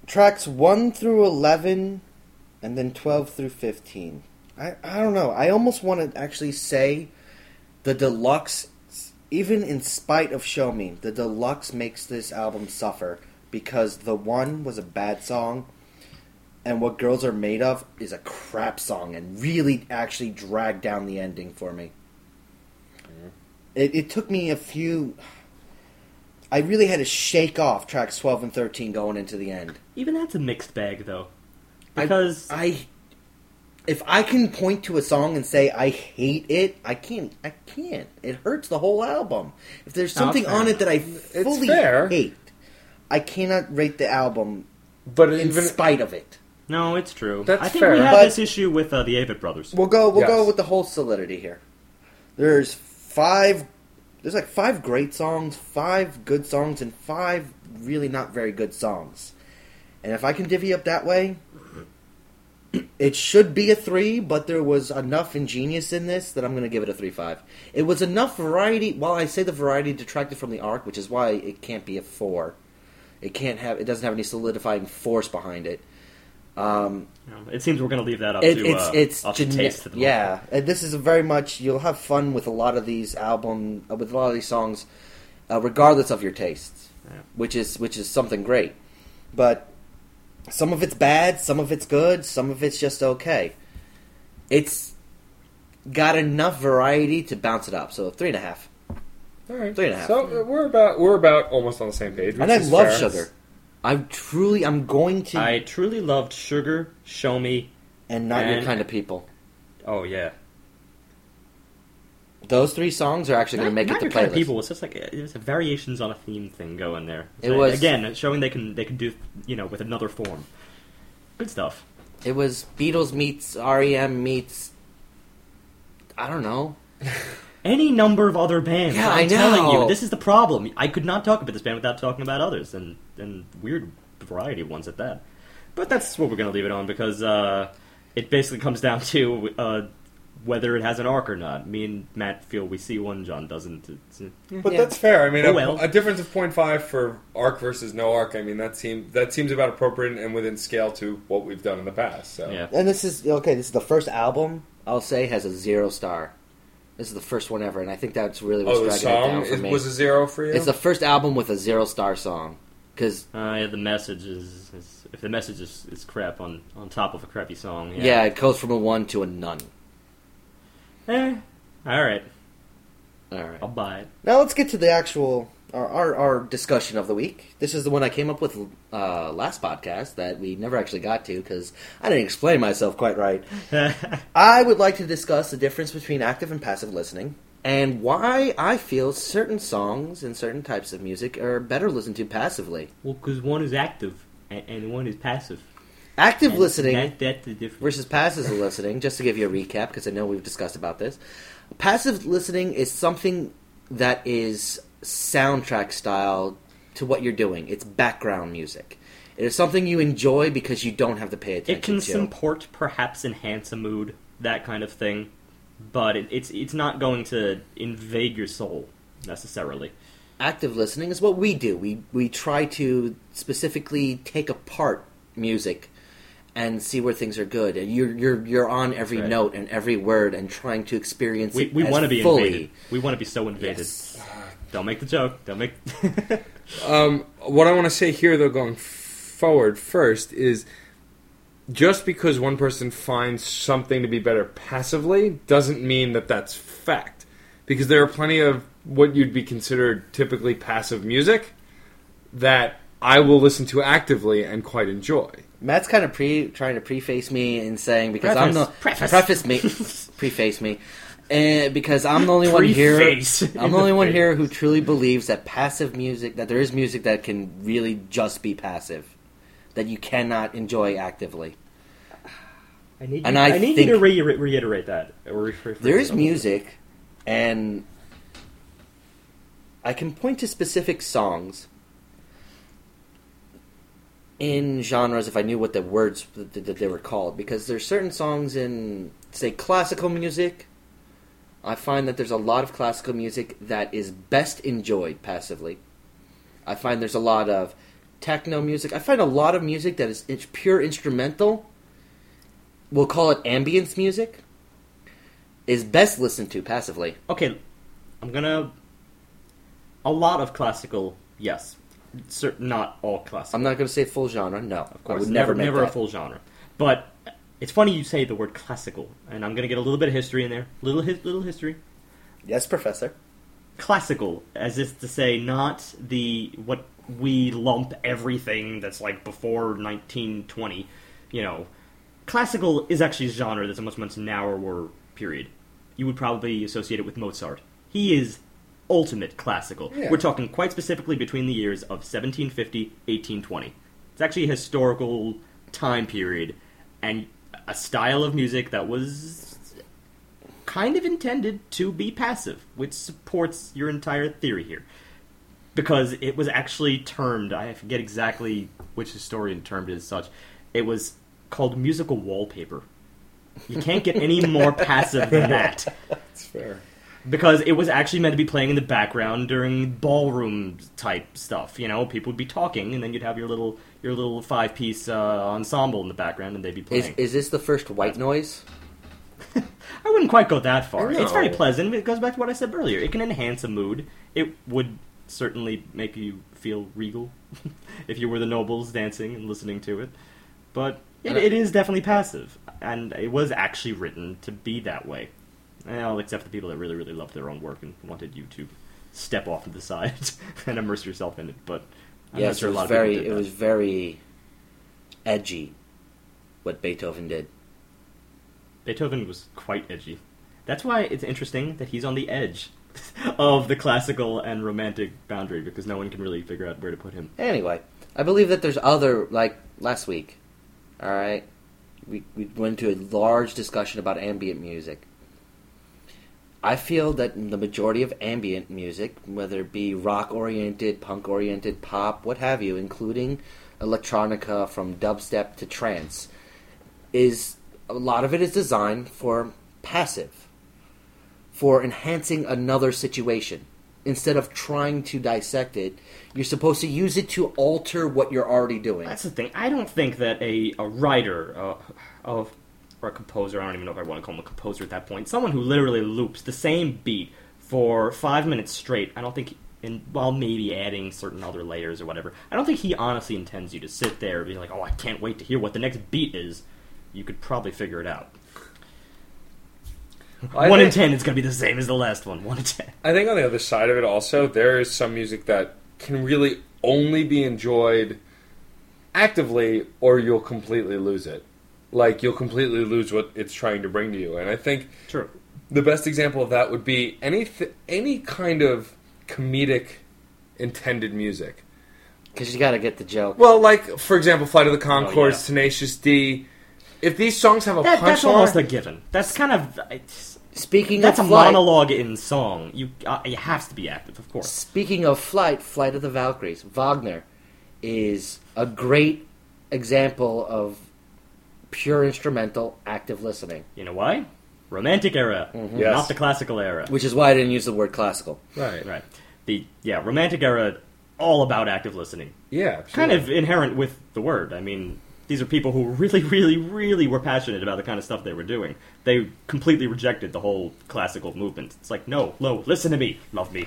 Tracks 1 through 11 and then 12 through 15. I, I don't know. I almost want to actually say the deluxe, even in spite of Show Me, the deluxe makes this album suffer because the one was a bad song and What Girls Are Made Of is a crap song and really actually dragged down the ending for me. Mm-hmm. It, it took me a few. I really had to shake off tracks 12 and 13 going into the end. Even that's a mixed bag, though, because I, if I can point to a song and say I hate it, I can't. I can't. It hurts the whole album. If there's something on it that I fully hate, I cannot rate the album But in even spite of it. No, it's true. That's I think fair. we have But- this issue with uh, the Avett brothers. We'll go. We'll go Yes. with the whole solidity here. There's five. There's like five great songs, five good songs, and five really not very good songs. And if I can divvy up that way, it should be a three. But there was enough ingenious in this that I'm going to give it a three five. It was enough variety. While I say the variety detracted from the arc, which is why it can't be a four. It can't have. It doesn't have any solidifying force behind it. Um, You it seems we're going to leave that up it, to it's uh, it's up to gene- taste. For the yeah. And this is a very much you'll have fun with a lot of these album uh, with a lot of these songs, uh, regardless of your tastes, Yeah. which is which is something great. But some of it's bad, some of it's good, some of it's just okay. It's got enough variety to bounce it up. So three and a half. all right. Three and a half. So uh, we're about we're about almost on the same page. and I love fair. sugar. I truly, I'm going to, I truly loved Sugar, Show Me. and not your kind of people. Oh yeah, Those three songs are actually going to make not it to your kind of playlist. people. It's just like it was a variations on a theme thing going there. It was- again showing they can they can do you know with another form. Good stuff. It was Beatles meets REM meets. I don't know. <laughs> Any number of other bands. Yeah, I'm I telling you, this is the problem. I could not talk about this band without talking about others, and and weird variety of ones at that. But that's what we're going to leave it on because uh, it basically comes down to uh, whether it has an arc or not. Me and Matt feel we see one. John doesn't. It's, uh, But Yeah. that's fair. I mean, Oh, a, well. a difference of 0.5 for arc versus no arc. I mean, that seems that seems about appropriate and within scale to what we've done in the past. So yeah. And this is okay. This is the first album I'll say has a zero star. This is the first one ever, and I think that's really what's Oh, the dragging it down for is, me. was a zero for you. It's the first album with a zero star song because Uh, yeah, the message is, is if the message is, is crap on, on top of a crappy song. yeah. Yeah. it goes from a one to a none. Eh, all right, All right. I'll buy it. Now let's get to the actual our, our our discussion of the week. This is the one I came up with uh, last podcast that we never actually got to because I didn't explain myself quite right. <laughs> I would like to discuss the difference between active and passive listening and why I feel certain songs and certain types of music are better listened to passively. well, because one is active and, and one is passive. Active And listening That, that's the difference. versus passive <laughs> listening, just to give you a recap, because I know we've discussed about this. Passive listening is something that is soundtrack style to what you're doing. It's background music. It is something you enjoy because you don't have to pay attention It can to. support, perhaps enhance a mood, that kind of thing, but it, it's it's not going to invade your soul necessarily. Active listening is what we do. We we try to specifically take apart music and see where things are good. And you're you're you're on every Right. note and every word and trying to experience We it we want to be fully. invaded. We want to be so invaded. Yes. Don't make the joke. Don't make. <laughs> Um, what I want to say here, though, going forward first is just because one person finds something to be better passively doesn't mean that that's fact. Because there are plenty of what you'd be considered typically passive music that I will listen to actively and quite enjoy. Matt's kind of pre trying to preface me in saying because I'm the Preface. preface me preface <laughs> me, and because I'm the only one here. I'm the only one here who truly believes that passive music that there is music that can really just be passive, that you cannot enjoy actively. I need, And you, I I need you to re- reiterate that. Or re- rephrase There is music, and I can point to specific songs in genres if I knew what the words that they were called. Because there's certain songs in, say, classical music. I find that there's a lot of classical music that is best enjoyed passively. I find there's a lot of techno music. I find a lot of music that is it's pure instrumental. We'll call it ambience music. Is best listened to passively. Okay, I'm gonna. A lot of classical, yes. Cer- not all classical. I'm not going to say full genre. No, of course, never, never, never a full genre. But it's funny you say the word classical, and I'm gonna get a little bit of history in there. Little his, little history. Yes, Professor. classical, as is to say, not the what we lump everything that's like before 1920. You know, classical is actually a genre that's a much much narrower period. You would probably associate it with Mozart. He is ultimate classical. Yeah. We're talking quite specifically between the years of 1750 1820. It's actually a historical time period and a style of music that was kind of intended to be passive, which supports your entire theory here. Because it was actually termed, I forget exactly which historian termed it as such, it was called musical wallpaper. You can't get any more passive than <laughs> that That's fair. because it was actually meant to be playing in the background during ballroom type stuff. You know, people would be talking, and then you'd have your little your little five piece uh, ensemble in the background, and they'd be playing. is this the first white noise? <laughs> I wouldn't quite go that far. It's very pleasant. It goes back to what I said earlier. It can enhance a mood. It would certainly make you feel regal <laughs> if you were the nobles dancing and listening to it. But it, it is definitely passive, and it was actually written to be that way. Well, except for the people that really, really loved their own work and wanted you to step off to the <laughs> side and immerse yourself in it. But I'm not yes, sure it a lot was of people very it that. was very edgy. What Beethoven did. Beethoven was quite edgy. That's why it's interesting that he's on the edge <laughs> of the classical and romantic boundary because no one can really figure out where to put him. Anyway, I believe that there's other like last week. All right, we we went into a large discussion about ambient music. I feel that the majority of ambient music, whether it be rock oriented, punk oriented, pop, what have you, including electronica from dubstep to trance, is a lot of it is designed for passive, for enhancing another situation. Instead of trying to dissect it, you're supposed to use it to alter what you're already doing. That's the thing. I don't think that a, a writer uh, of or a composer, I don't even know if I want to call him a composer at that point, someone who literally loops the same beat for five minutes straight, I don't think, and while maybe adding certain other layers or whatever, I don't think he honestly intends you to sit there and be like, oh, I can't wait to hear what the next beat is. You could probably figure it out. I one in ten is going to be the same as the last one. One in ten. I think on the other side of it, also, there is some music that can really only be enjoyed actively, or you'll completely lose it. Like, you'll completely lose what it's trying to bring to you. And I think True. the best example of that would be any, th- any kind of comedic intended music. Because you got to get the joke. Well, like, for example, Flight of the oh, Conchords, Oh, yeah. Tenacious D. If these songs have a That, that's almost a given. That's kind of it's, Speaking that's a of flight, monologue in song. You uh, it has to be active, of course. Speaking of flight, Flight of the Valkyries, Wagner is a great example of pure instrumental active listening, You know why? Romantic era, Yes. not the classical era. which is why I didn't use the word classical. right? Right. The yeah, romantic era, all about active listening. Yeah, Kind of inherent with the word. I mean, these are people who really, really, really were passionate about the kind of stuff they were doing. They completely rejected the whole classical movement. It's like, no, no, listen to me, love me,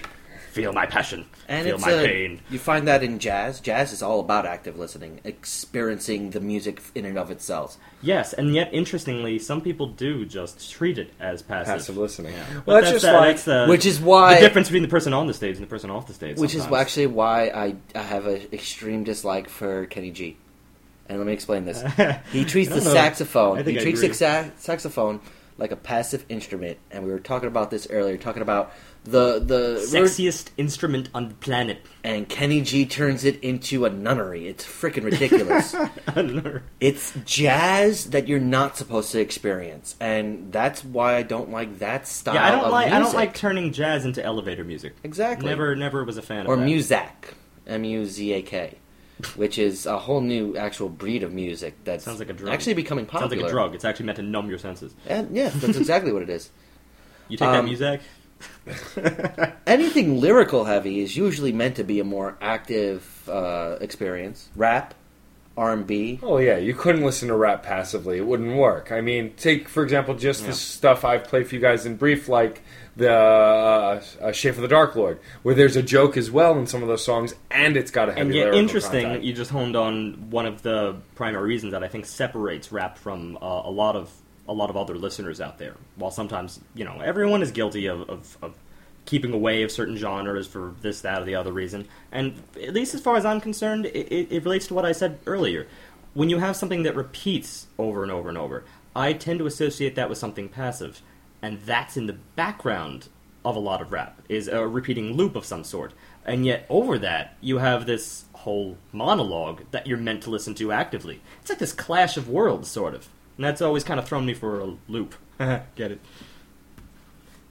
feel my passion, And feel it's my a- pain. You find that in jazz. Jazz is all about active listening, experiencing the music in and of itself. Yes, and yet interestingly, some people do just treat it as passive. passive listening. Yeah. Well, But that's, just the, like that's the, Which is why- the difference between the person on the stage and the person off the stage. Which is actually why I, I have an extreme dislike for Kenny G. And let me explain this. <laughs> He treats the know. saxophone. He I treats the sa- saxophone like a passive instrument, and we were talking about this earlier. Talking about the the sexiest instrument on the planet. and Kenny G turns it into a nunnery. It's freaking ridiculous. <laughs> it's jazz that you're not supposed to experience, and that's why I don't like that style. yeah, I don't of like. I don't like turning jazz into elevator music. exactly Never, never was a fan or of that. Or Muzak, M U Z A K, which is a whole new actual breed of music that's Sounds like a drug. actually becoming popular. Sounds like a drug. It's actually meant to numb your senses. And yeah, that's exactly what it is. <laughs> You take Um, that music. <laughs> Anything lyrical heavy is usually meant to be a more active uh, experience. Rap, R and B. Oh yeah, you couldn't listen to rap passively; it wouldn't work. I mean, take for example just Yeah. the stuff I've played for you guys in brief, like the uh, uh, "Shape of the Dark Lord," where there's a joke as well in some of those songs, and it's got a heavy And yet, interesting. content. You just honed on one of the primary reasons that I think separates rap from uh, a lot of a lot of other listeners out there. While sometimes, you know, everyone is guilty of, of, of keeping away of certain genres for this, that, or the other reason. And at least as far as I'm concerned, it, it, relates to what I said earlier. When you have something that repeats over and over and over, I tend to associate that with something passive, and that's in the background of a lot of rap is a repeating loop of some sort. And yet over that, you have this whole monologue that you're meant to listen to actively. It's like this clash of worlds, sort of. And that's always kind of thrown me for a loop. <laughs> Get it?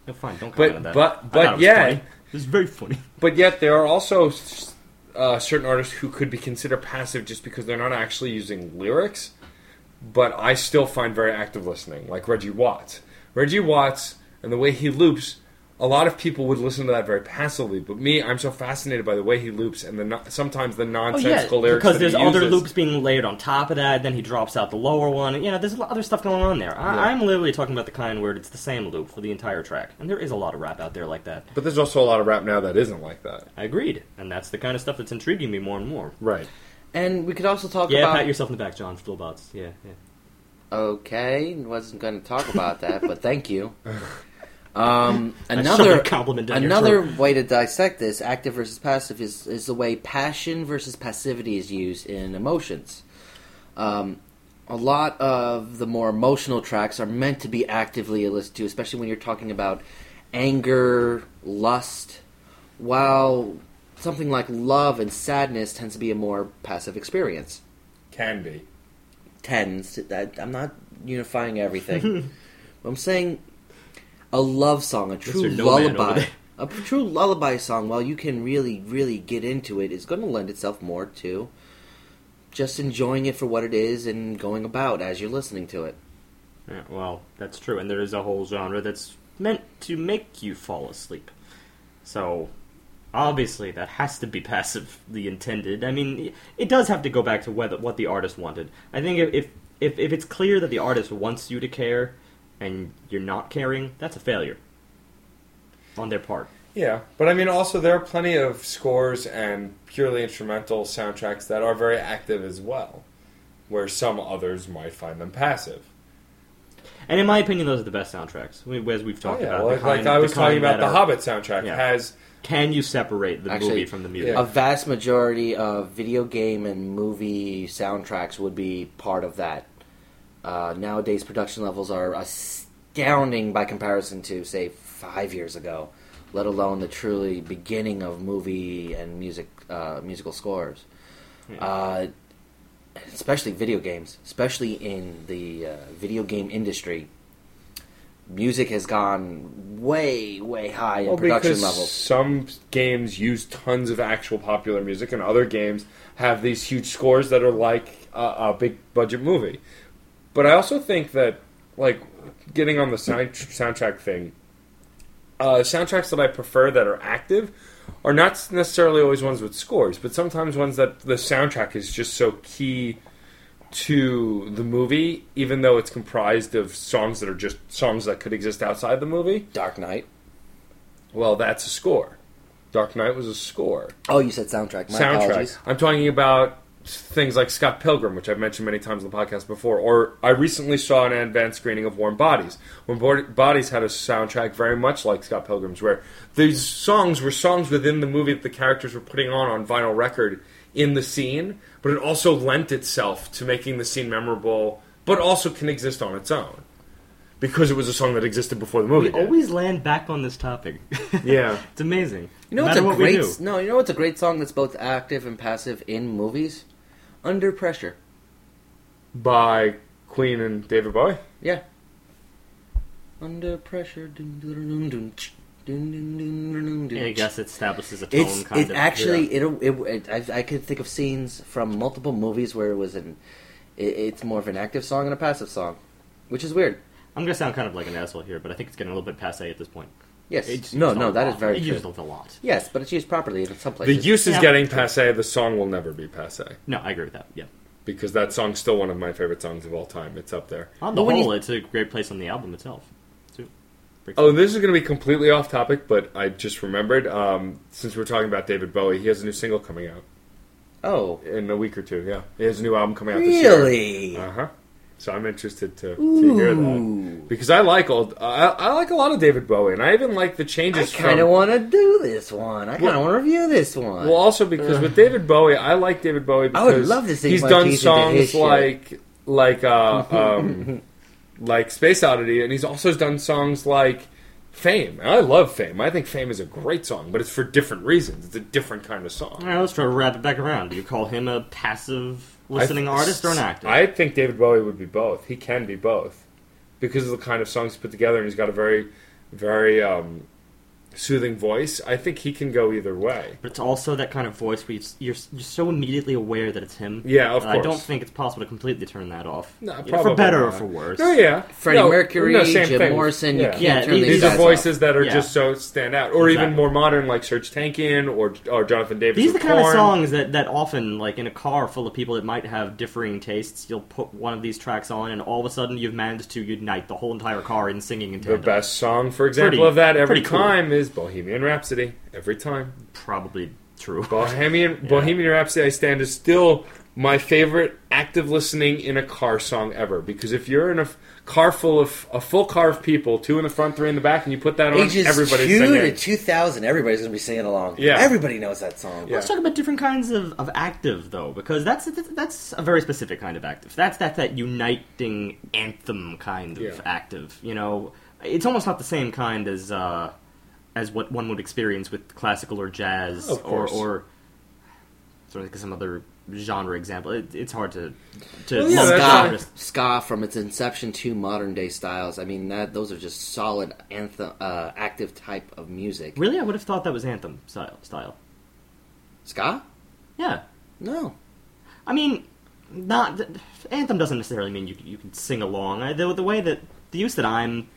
No, fine. Don't But- comment on that. but- but yeah. funny. it very funny. <laughs> But yet, there are also uh, certain artists who could be considered passive just because they're not actually using lyrics. But I still find very active listening, like Reggie Watts. Reggie Watts and the way he loops, a lot of people would listen to that very passively. But me, I'm so fascinated by the way he loops and the no- sometimes the oh, nonsensical Oh nonsensical yeah, lyrics. because there's other uses. loops being layered on top of that. Then he drops out the lower one. You know, there's a lot other stuff going on there. I, Yeah. I'm literally talking about the kind where it's the same loop for the entire track, and there is a lot of rap out there like that. But there's also a lot of rap now that isn't like that. I agreed, and that's the kind of stuff that's intriguing me more and more. Right. And we could also talk Yeah, about. pat yourself in the back, John. Fullbots. Yeah, yeah. Okay, wasn't going to talk about that, but thank you. <laughs> Um, <laughs> another compliment another way to dissect this, active versus passive, is is the way passion versus passivity is used in emotions. Um, a lot of the more emotional tracks are meant to be actively listened to, especially when you're talking about anger, lust, while something like love and sadness tends to be a more passive experience Can be. tends to, I, I'm not unifying everything. <laughs> I'm saying a love song, a true No lullaby, a true lullaby song, while you can really, really get into it, is going to lend itself more to just enjoying it for what it is and going about as you're listening to it. Yeah, well, that's true, and there is a whole genre that's meant to make you fall asleep. So, obviously, that has to be passively intended. I mean, it does have to go back to whether, what the artist wanted. I think if, if if if it's clear that the artist wants you to care, and you're not caring, that's a failure on their part. Yeah, but I mean, also there are plenty of scores and purely instrumental soundtracks that are very active as well, where some others might find them passive. And in my opinion, those are the best soundtracks. As we've talked Oh, yeah, about, well, the kind, like I was talking about the are- Hobbit soundtrack Yeah. has Can you separate the Actually, movie from the music? Yeah. A vast majority of video game and movie soundtracks would be part of that. Uh, nowadays, production levels are astounding by comparison to, say, five years ago. Let alone the truly beginning of movie and music, uh, musical scores. Uh, especially video games, especially in the uh, video game industry. Music has gone way, way high in well, production levels. some games use tons of actual popular music, and other games have these huge scores that are like a, a big budget movie. But I also think that, like, getting on the sound, soundtrack thing, uh, soundtracks that I prefer that are active are not necessarily always ones with scores, but sometimes ones that the soundtrack is just so key to the movie, even though it's comprised of songs that are just songs that could exist outside the movie. Dark Knight. Well, that's a score. Dark Knight was a score. Oh, you said soundtrack. My Soundtrack. apologies. I'm talking about things like Scott Pilgrim, which I've mentioned many times on the podcast before. Or I recently saw an advanced screening of Warm Bodies. Warm Bo- Bodies had a soundtrack very much like Scott Pilgrim's, where these songs were songs within the movie that the characters were putting on on vinyl record in the scene, but it also lent itself to making the scene memorable, but also can exist on its own. Because it was a song that existed before the movie. We did. always land back on this topic. <laughs> Yeah. it's amazing. You know no what's a what great no? You know what's a great song that's both active and passive in movies? Under Pressure. by Queen and David Bowie. Yeah. Under pressure. Dun, dun, dun, dun, ch, dun, dun, dun, dun, dun, dun, I guess it establishes a tone It's kind it of. actually it, it, it I, I could think of scenes from multiple movies where it was an it, it's more of an active song and a passive song, which is weird. I'm gonna sound kind of like an asshole here, but I think it's getting a little bit passe at this point. Yes. It's no, used no, a that lot. is very It's true. used a lot. Yes, but it's used properly in some places. The places. use is Yeah. getting passe. The song will never be passe No, I agree with that. Yeah. because that song's still one of my favorite songs of all time. It's up there. On the But when whole, you- it's a great place on the album itself. Too. Breaks Oh, this is going to be completely off topic, but I just remembered um, since we're talking about David Bowie, he has a new single coming out oh, in a week or two. Yeah, he has a new album coming out this year. really? Uh huh. So I'm interested to, to hear that because I like old. I, I like a lot of David Bowie, and I even like the changes. I kind of want to do this one. I kind of Well- want to review this one. Well, also because with David Bowie, I like David Bowie I would love to sink he's done teeth into his songs like like uh, <laughs> um, like Space Oddity, and he's also done songs like Fame. And I love Fame. I think Fame is a great song, but it's for different reasons. It's a different kind of song. All right, let's try to wrap it back around. Do you call him a passive listening I- artist or an actor? I think David Bowie would be both. He can be both because of the kind of songs he put together, and he's got a very, very um, soothing voice. I think he can go either way. but it's also that kind of voice where you- you're, you're so immediately aware that it's him. Yeah, of course. I don't think it's possible to completely turn that off. No, You know, for better not. or for worse. Oh yeah, Freddie No, Mercury, no, same Jim thing. Morrison. Yeah. You can't Yeah, turn these these, These are voices off. that are Yeah. just so stand out, or even more modern, like Serj Tankian or or Jonathan Davis. These are the with kind of songs that, that often, like in a car full of people that might have differing tastes, you'll put one of these tracks on, and all of a sudden you've managed to unite the whole entire car in singing in The best song, for example, Pretty- of that every cool. time is Bohemian Rhapsody. Every time, Probably true. <laughs> Bohemian Bohemian Rhapsody, I stand is still my favorite active listening in a car song ever. Because if you're in a f- car full of a full car of people, two in the front, three in the back, and you put that on, Ages everybody's two singing. to two thousand. Everybody's gonna be singing along. Yeah. everybody knows that song. Yeah. Let's talk about different kinds of, of active, though, because that's that's a very specific kind of active. That's that that uniting anthem kind of Yeah. active. You know, it's almost not the same kind as uh, as what one would experience with classical or jazz Of or or sort of some other genre example. It, it's hard to to Well, yeah, lump that's Ska, ska from its inception to modern day styles. I mean, that those are just solid anthem, uh, active type of music. Really, I would have thought that was anthem style. Style. Ska? Yeah, No. I mean, not anthem doesn't necessarily mean you can- you can sing along. I, the, the way that the use that I'm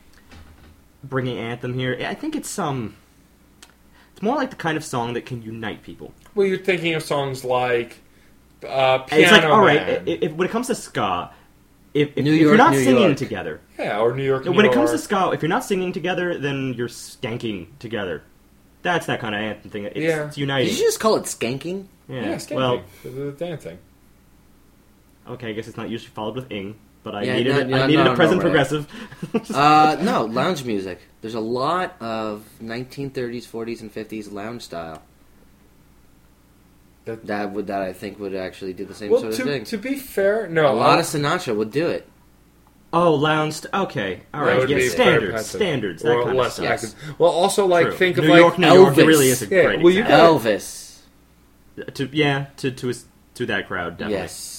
bringing anthem here, I think it's um, it's more like the kind of song that can unite people. Well, you're thinking of songs like uh, Piano it's like all right, Man. i- if, when it comes to ska, if, if, New if you're York, not New singing York. together, yeah, or New York. when New it comes to York. ska, if you're not singing together, then you're skanking together. That's that kind of anthem thing. It's, Yeah. it's Did uniting. you just call it skanking? yeah. yeah, skanking. well, the, the dancing. okay, I guess it's not usually followed with ing, but I Yeah, needed no, it- no, I needed no, a present no, progressive. <laughs> Uh, no, lounge music. There's a lot of 1930s, 40s, and 50s lounge style. That- That would that I think would actually do the same Well, sort of to, thing. to be fair, no, a lot of Sinatra would do it. Oh, lounge. St- okay, all that right. Yeah, standards, standards, that kind less of stuff. active. Well, also like True. think of New like York, New York. It Elvis. really is a Yeah, great well, you. Elvis. To yeah, to to to that crowd, definitely. Yes.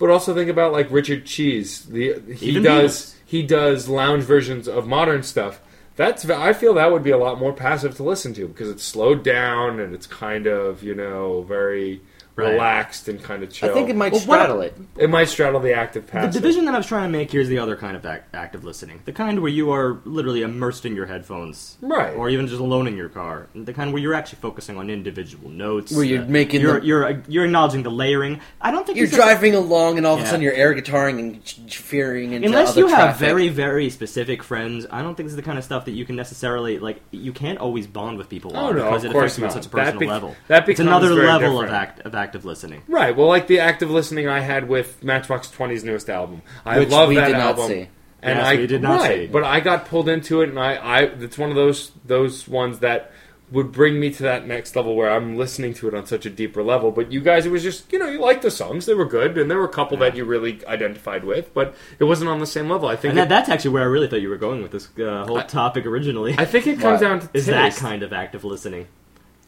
But also think about like Richard Cheese. The he Even does Beatles. he does lounge versions of modern stuff. That's I feel that would be a lot more passive to listen to because it's slowed down and it's kind of you know very Right. relaxed and kind of chill. I think it might Well, what- straddle it. it might straddle the active The passive. The division that I was trying to make here is the other kind of ac- active listening, the kind where you are literally immersed in your headphones, Right. Or even just alone in your car, the kind where you're actually focusing on individual notes, Where you're uh, making you're the- you're uh, you're acknowledging the layering. I don't think You're these are- driving along, and all of a sudden you're air guitaring and ch- ch- fearing into Unless other you have traffic. very, very specific friends, I don't think this is the kind of stuff that you can necessarily like. You can't always bond with people Oh, on no, because of it course affects you on not. such a That personal level. that it's becomes another very level of different. act of active listening. Right. Well, like the active listening I had with Matchbox 20's newest album. I Which love we that did not album. see. And Yes, I we did not right, see. but I got pulled into it, and I, I it's one of those those ones that would bring me to that next level where I'm listening to it on such a deeper level. But you guys, it was just you know you liked the songs; they were good, and there were a couple that you really identified with, but it wasn't on the same level. I think And it, that's actually where I really thought you were going with this uh, whole I- topic originally. I think it <laughs> comes What? down to is that kind of active listening?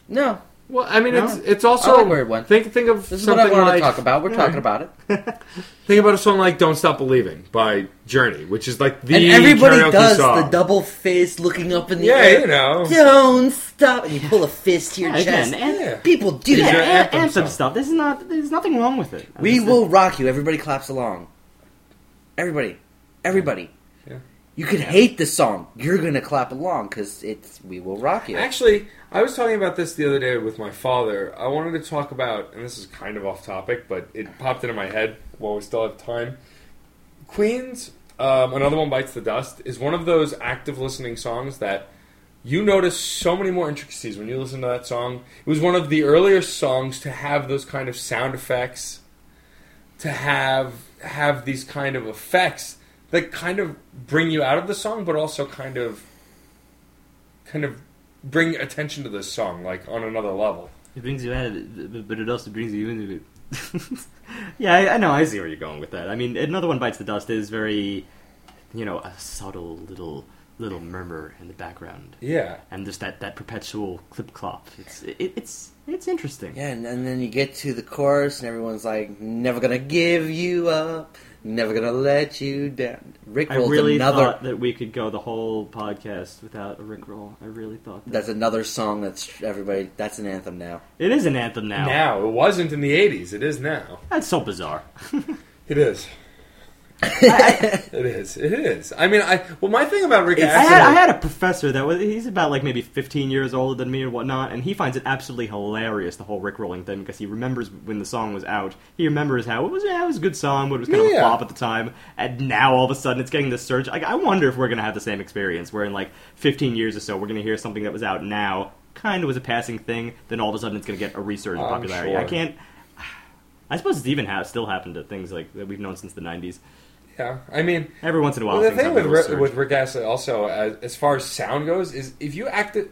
No, Well, I mean, No? it's it's also I like where it went. think think of this is what something I wanted like to talk about. We're talking about it. <laughs> think about a song like "Don't Stop Believing" by Journey, which is like the and everybody does song. the double fist looking up in the Yeah, air. you know. Don't stop, and you pull a fist to your Yeah, chest. again, and- Yeah. People do These Yeah, that. an- anthem anthem, stuff. This is not. There's nothing wrong with it. We This- will rock you. Everybody claps along. Everybody, everybody. You could hate the song. You're gonna clap along because it's "We Will Rock You." Actually, I was talking about this the other day with my father. I wanted to talk about, and this is kind of off topic, but it popped into my head while we still have time. Queens, um, another one bites the dust, is one of those active listening songs that you notice so many more intricacies when you listen to that song. It was one of the earlier songs to have those kind of sound effects to have have these kind of effects that kind of bring you out of the song, but also kind of kind of bring attention to this song like on another level. It brings you out of it, but it also brings you into it. <laughs> yeah, I, I know. I see where you're going with that. I mean, another one bites the dust is very, you know, a subtle little little murmur in the background, Yeah. and just that, that perpetual clip clop. It's it, it's it's interesting. Yeah, and, and then you get to the chorus, and everyone's like, "Never gonna give you up, never gonna let you down." Rick I really another. thought that we could go the whole podcast without a Rickroll. I really thought that. That's another song that's everybody. That's an anthem now. it is an anthem now. Now. it wasn't in the '80s. It is now. That's so bizarre. <laughs> It is. It is. It is. I mean, I well, my thing about Rick It's- I had, I had a professor that was he's about like maybe 15 years older than me or whatnot, and he finds it absolutely hilarious the whole Rickrolling thing because he remembers when the song was out. He remembers how it was yeah, it was a good song, but it was kind of a Yeah. flop at the time, and now all of a sudden it's getting this surge. Like, I wonder if we're gonna have the same experience where in like 15 years or so we're gonna hear something that was out now, kind of was a passing thing, then all of a sudden it's gonna get a resurgence in popularity. sure. I can't. I suppose it's even ha- still happened to things like that we've known since the 90s. Yeah. I mean, Every once in a while, Well, the thing have with a Rick, surge. with Rick Astley also, as, as far as sound goes, is if you acti-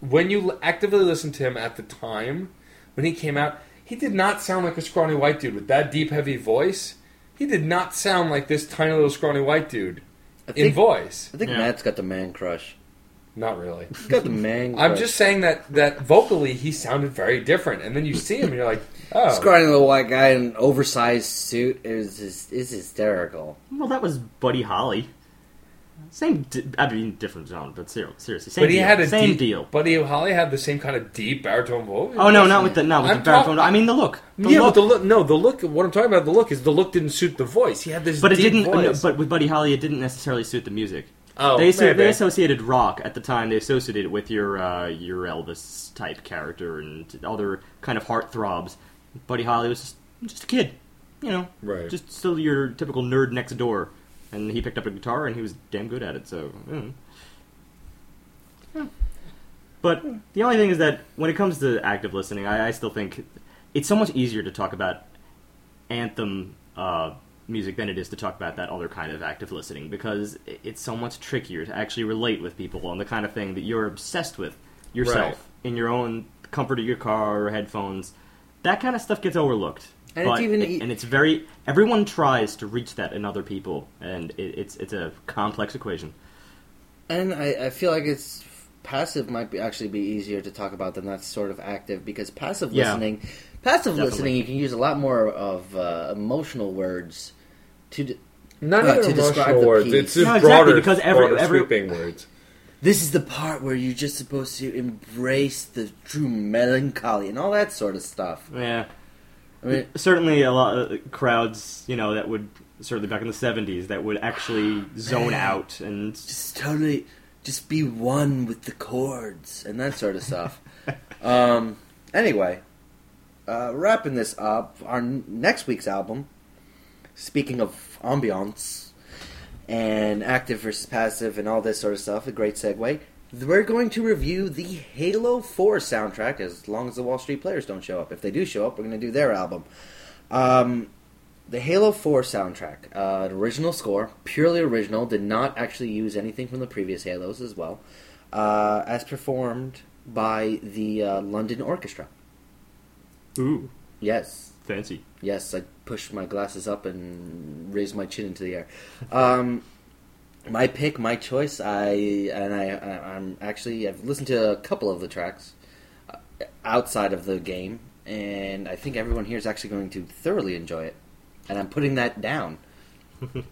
when you actively listen to him at the time when he came out, he did not sound like a scrawny white dude with that deep, heavy voice. He did not sound like this tiny little scrawny white dude I in think, voice. I think Yeah. Matt's got the man crush. Not really. He's got the man. I'm just saying that that vocally he sounded very different, and then you see him and you're like, oh, scrawny little white guy in an oversized suit is is, is hysterical. Well, that was Buddy Holly. Same, di- I mean, different genre, but ser- seriously, same but he deal. had a same deep, deal. Buddy Holly had the same kind of deep baritone voice. Oh no, not with the not with I'm the baritone. talk- I mean the look. The yeah, look. but the look. No, the look. What I'm talking about, the look is the look didn't suit the voice. He had this, but it deep didn't. no, Voice. but with Buddy Holly, it didn't necessarily suit the music. oh, they, so, maybe. they associated rock at the time. They associated it with your uh, your Elvis type character and other kind of heartthrobs. Buddy Holly was just, just a kid, you know, Right. just still your typical nerd next door. And he picked up a guitar and he was damn good at it. So, mm. Yeah. but the only thing is that when it comes to active listening, I, I still think it's so much easier to talk about anthem uh, music than it is to talk about that other kind of active listening because it's so much trickier to actually relate with people on the kind of thing that you're obsessed with yourself Right. in your own comfort of your car or headphones. That kind of stuff gets overlooked. And but it's even it- and it's very everyone tries to reach that in other people, and it, it's it's a complex equation. And I, I feel like it's passive might be actually be easier to talk about than that sort of active because passive Yeah. listening, passive Definitely. listening, you can use a lot more of uh, emotional words to. D- not uh, even to describe emotional the words. piece. It's just No, exactly, broader, because every- broader every- sweeping words. This is the part where you're just supposed to embrace the true melancholy and all that sort of stuff. Yeah, I mean, certainly a lot of crowds, you know, that would certainly back in the '70s that would actually zone out and just totally, just be one with the chords and that sort of stuff. <laughs> um, anyway, uh, wrapping this up, our n- next week's album. Speaking of ambiance and active versus passive and all this sort of stuff, a great segue. We're going to review the Halo 4 soundtrack as long as the Wall Street Players don't show up. If they do show up, we're going to do their album. Um, the Halo 4 soundtrack, uh, an original score, purely original, did not actually use anything from the previous Halos as well, uh, as performed by the uh, London Orchestra. ooh, Yes, fancy. yes, I pushed my glasses up and raise my chin into the air. Um, my pick, my choice. I and I, I, I'm actually I've listened to a couple of the tracks uh, outside of the game, and I think everyone here is actually going to thoroughly enjoy it. And I'm putting that down. <laughs>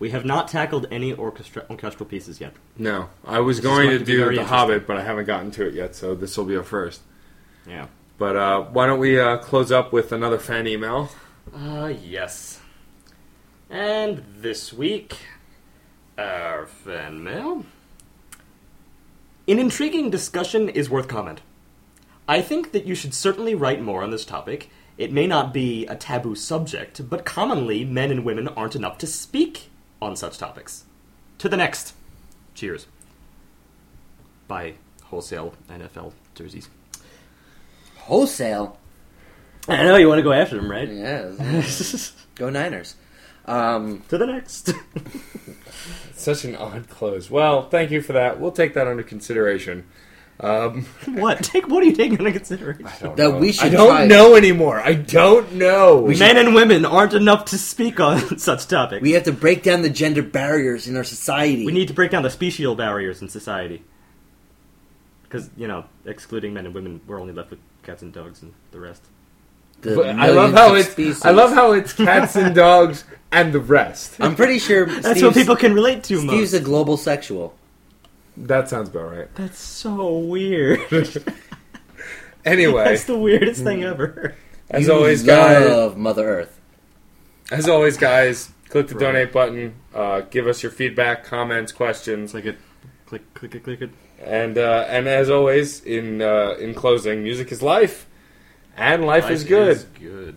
We have not tackled any orchestra orchestral pieces yet. No, I was This going going to to do The. Hobbit, but I haven't gotten to it yet, so this will be a first. Yeah. But uh, why don't we uh, close up with another fan email? Uh, yes. And this week, our fan mail. An intriguing discussion is worth comment. I think that you should certainly write more on this topic. It may not be a taboo subject, but commonly men and women aren't enough to speak on such topics. To the next. Cheers. By wholesale NFL jerseys. Wholesale. I know you want to go after them, right? Yeah, <laughs> go Niners. Um, to the next. <laughs> Such an odd close. Well, thank you for that. We'll take that under consideration. Um, <laughs> what? Take what are you taking into consideration? I don't That know. we should I don't try- know anymore. I don't know. Men and women aren't enough to speak on such topics. we have to break down the gender barriers in our society. We need to break down the special barriers in society. Because, you know, excluding men and women, we're only left with cats and dogs and the rest. The I love how it's. species. I love how it's cats and dogs and the rest. I'm pretty sure <laughs> That's Steve's, what people can relate to Steve's most. a global sexual. That sounds about right. That's so weird. <laughs> Anyway, That's the weirdest thing ever. as You always, guys. Mother Earth. As always, guys. Click the Right. donate button. Uh, give us your feedback, comments, questions, Click it. Click, click it, click it. and uh, and as always, in uh, in closing, music is life, and life, is good. good.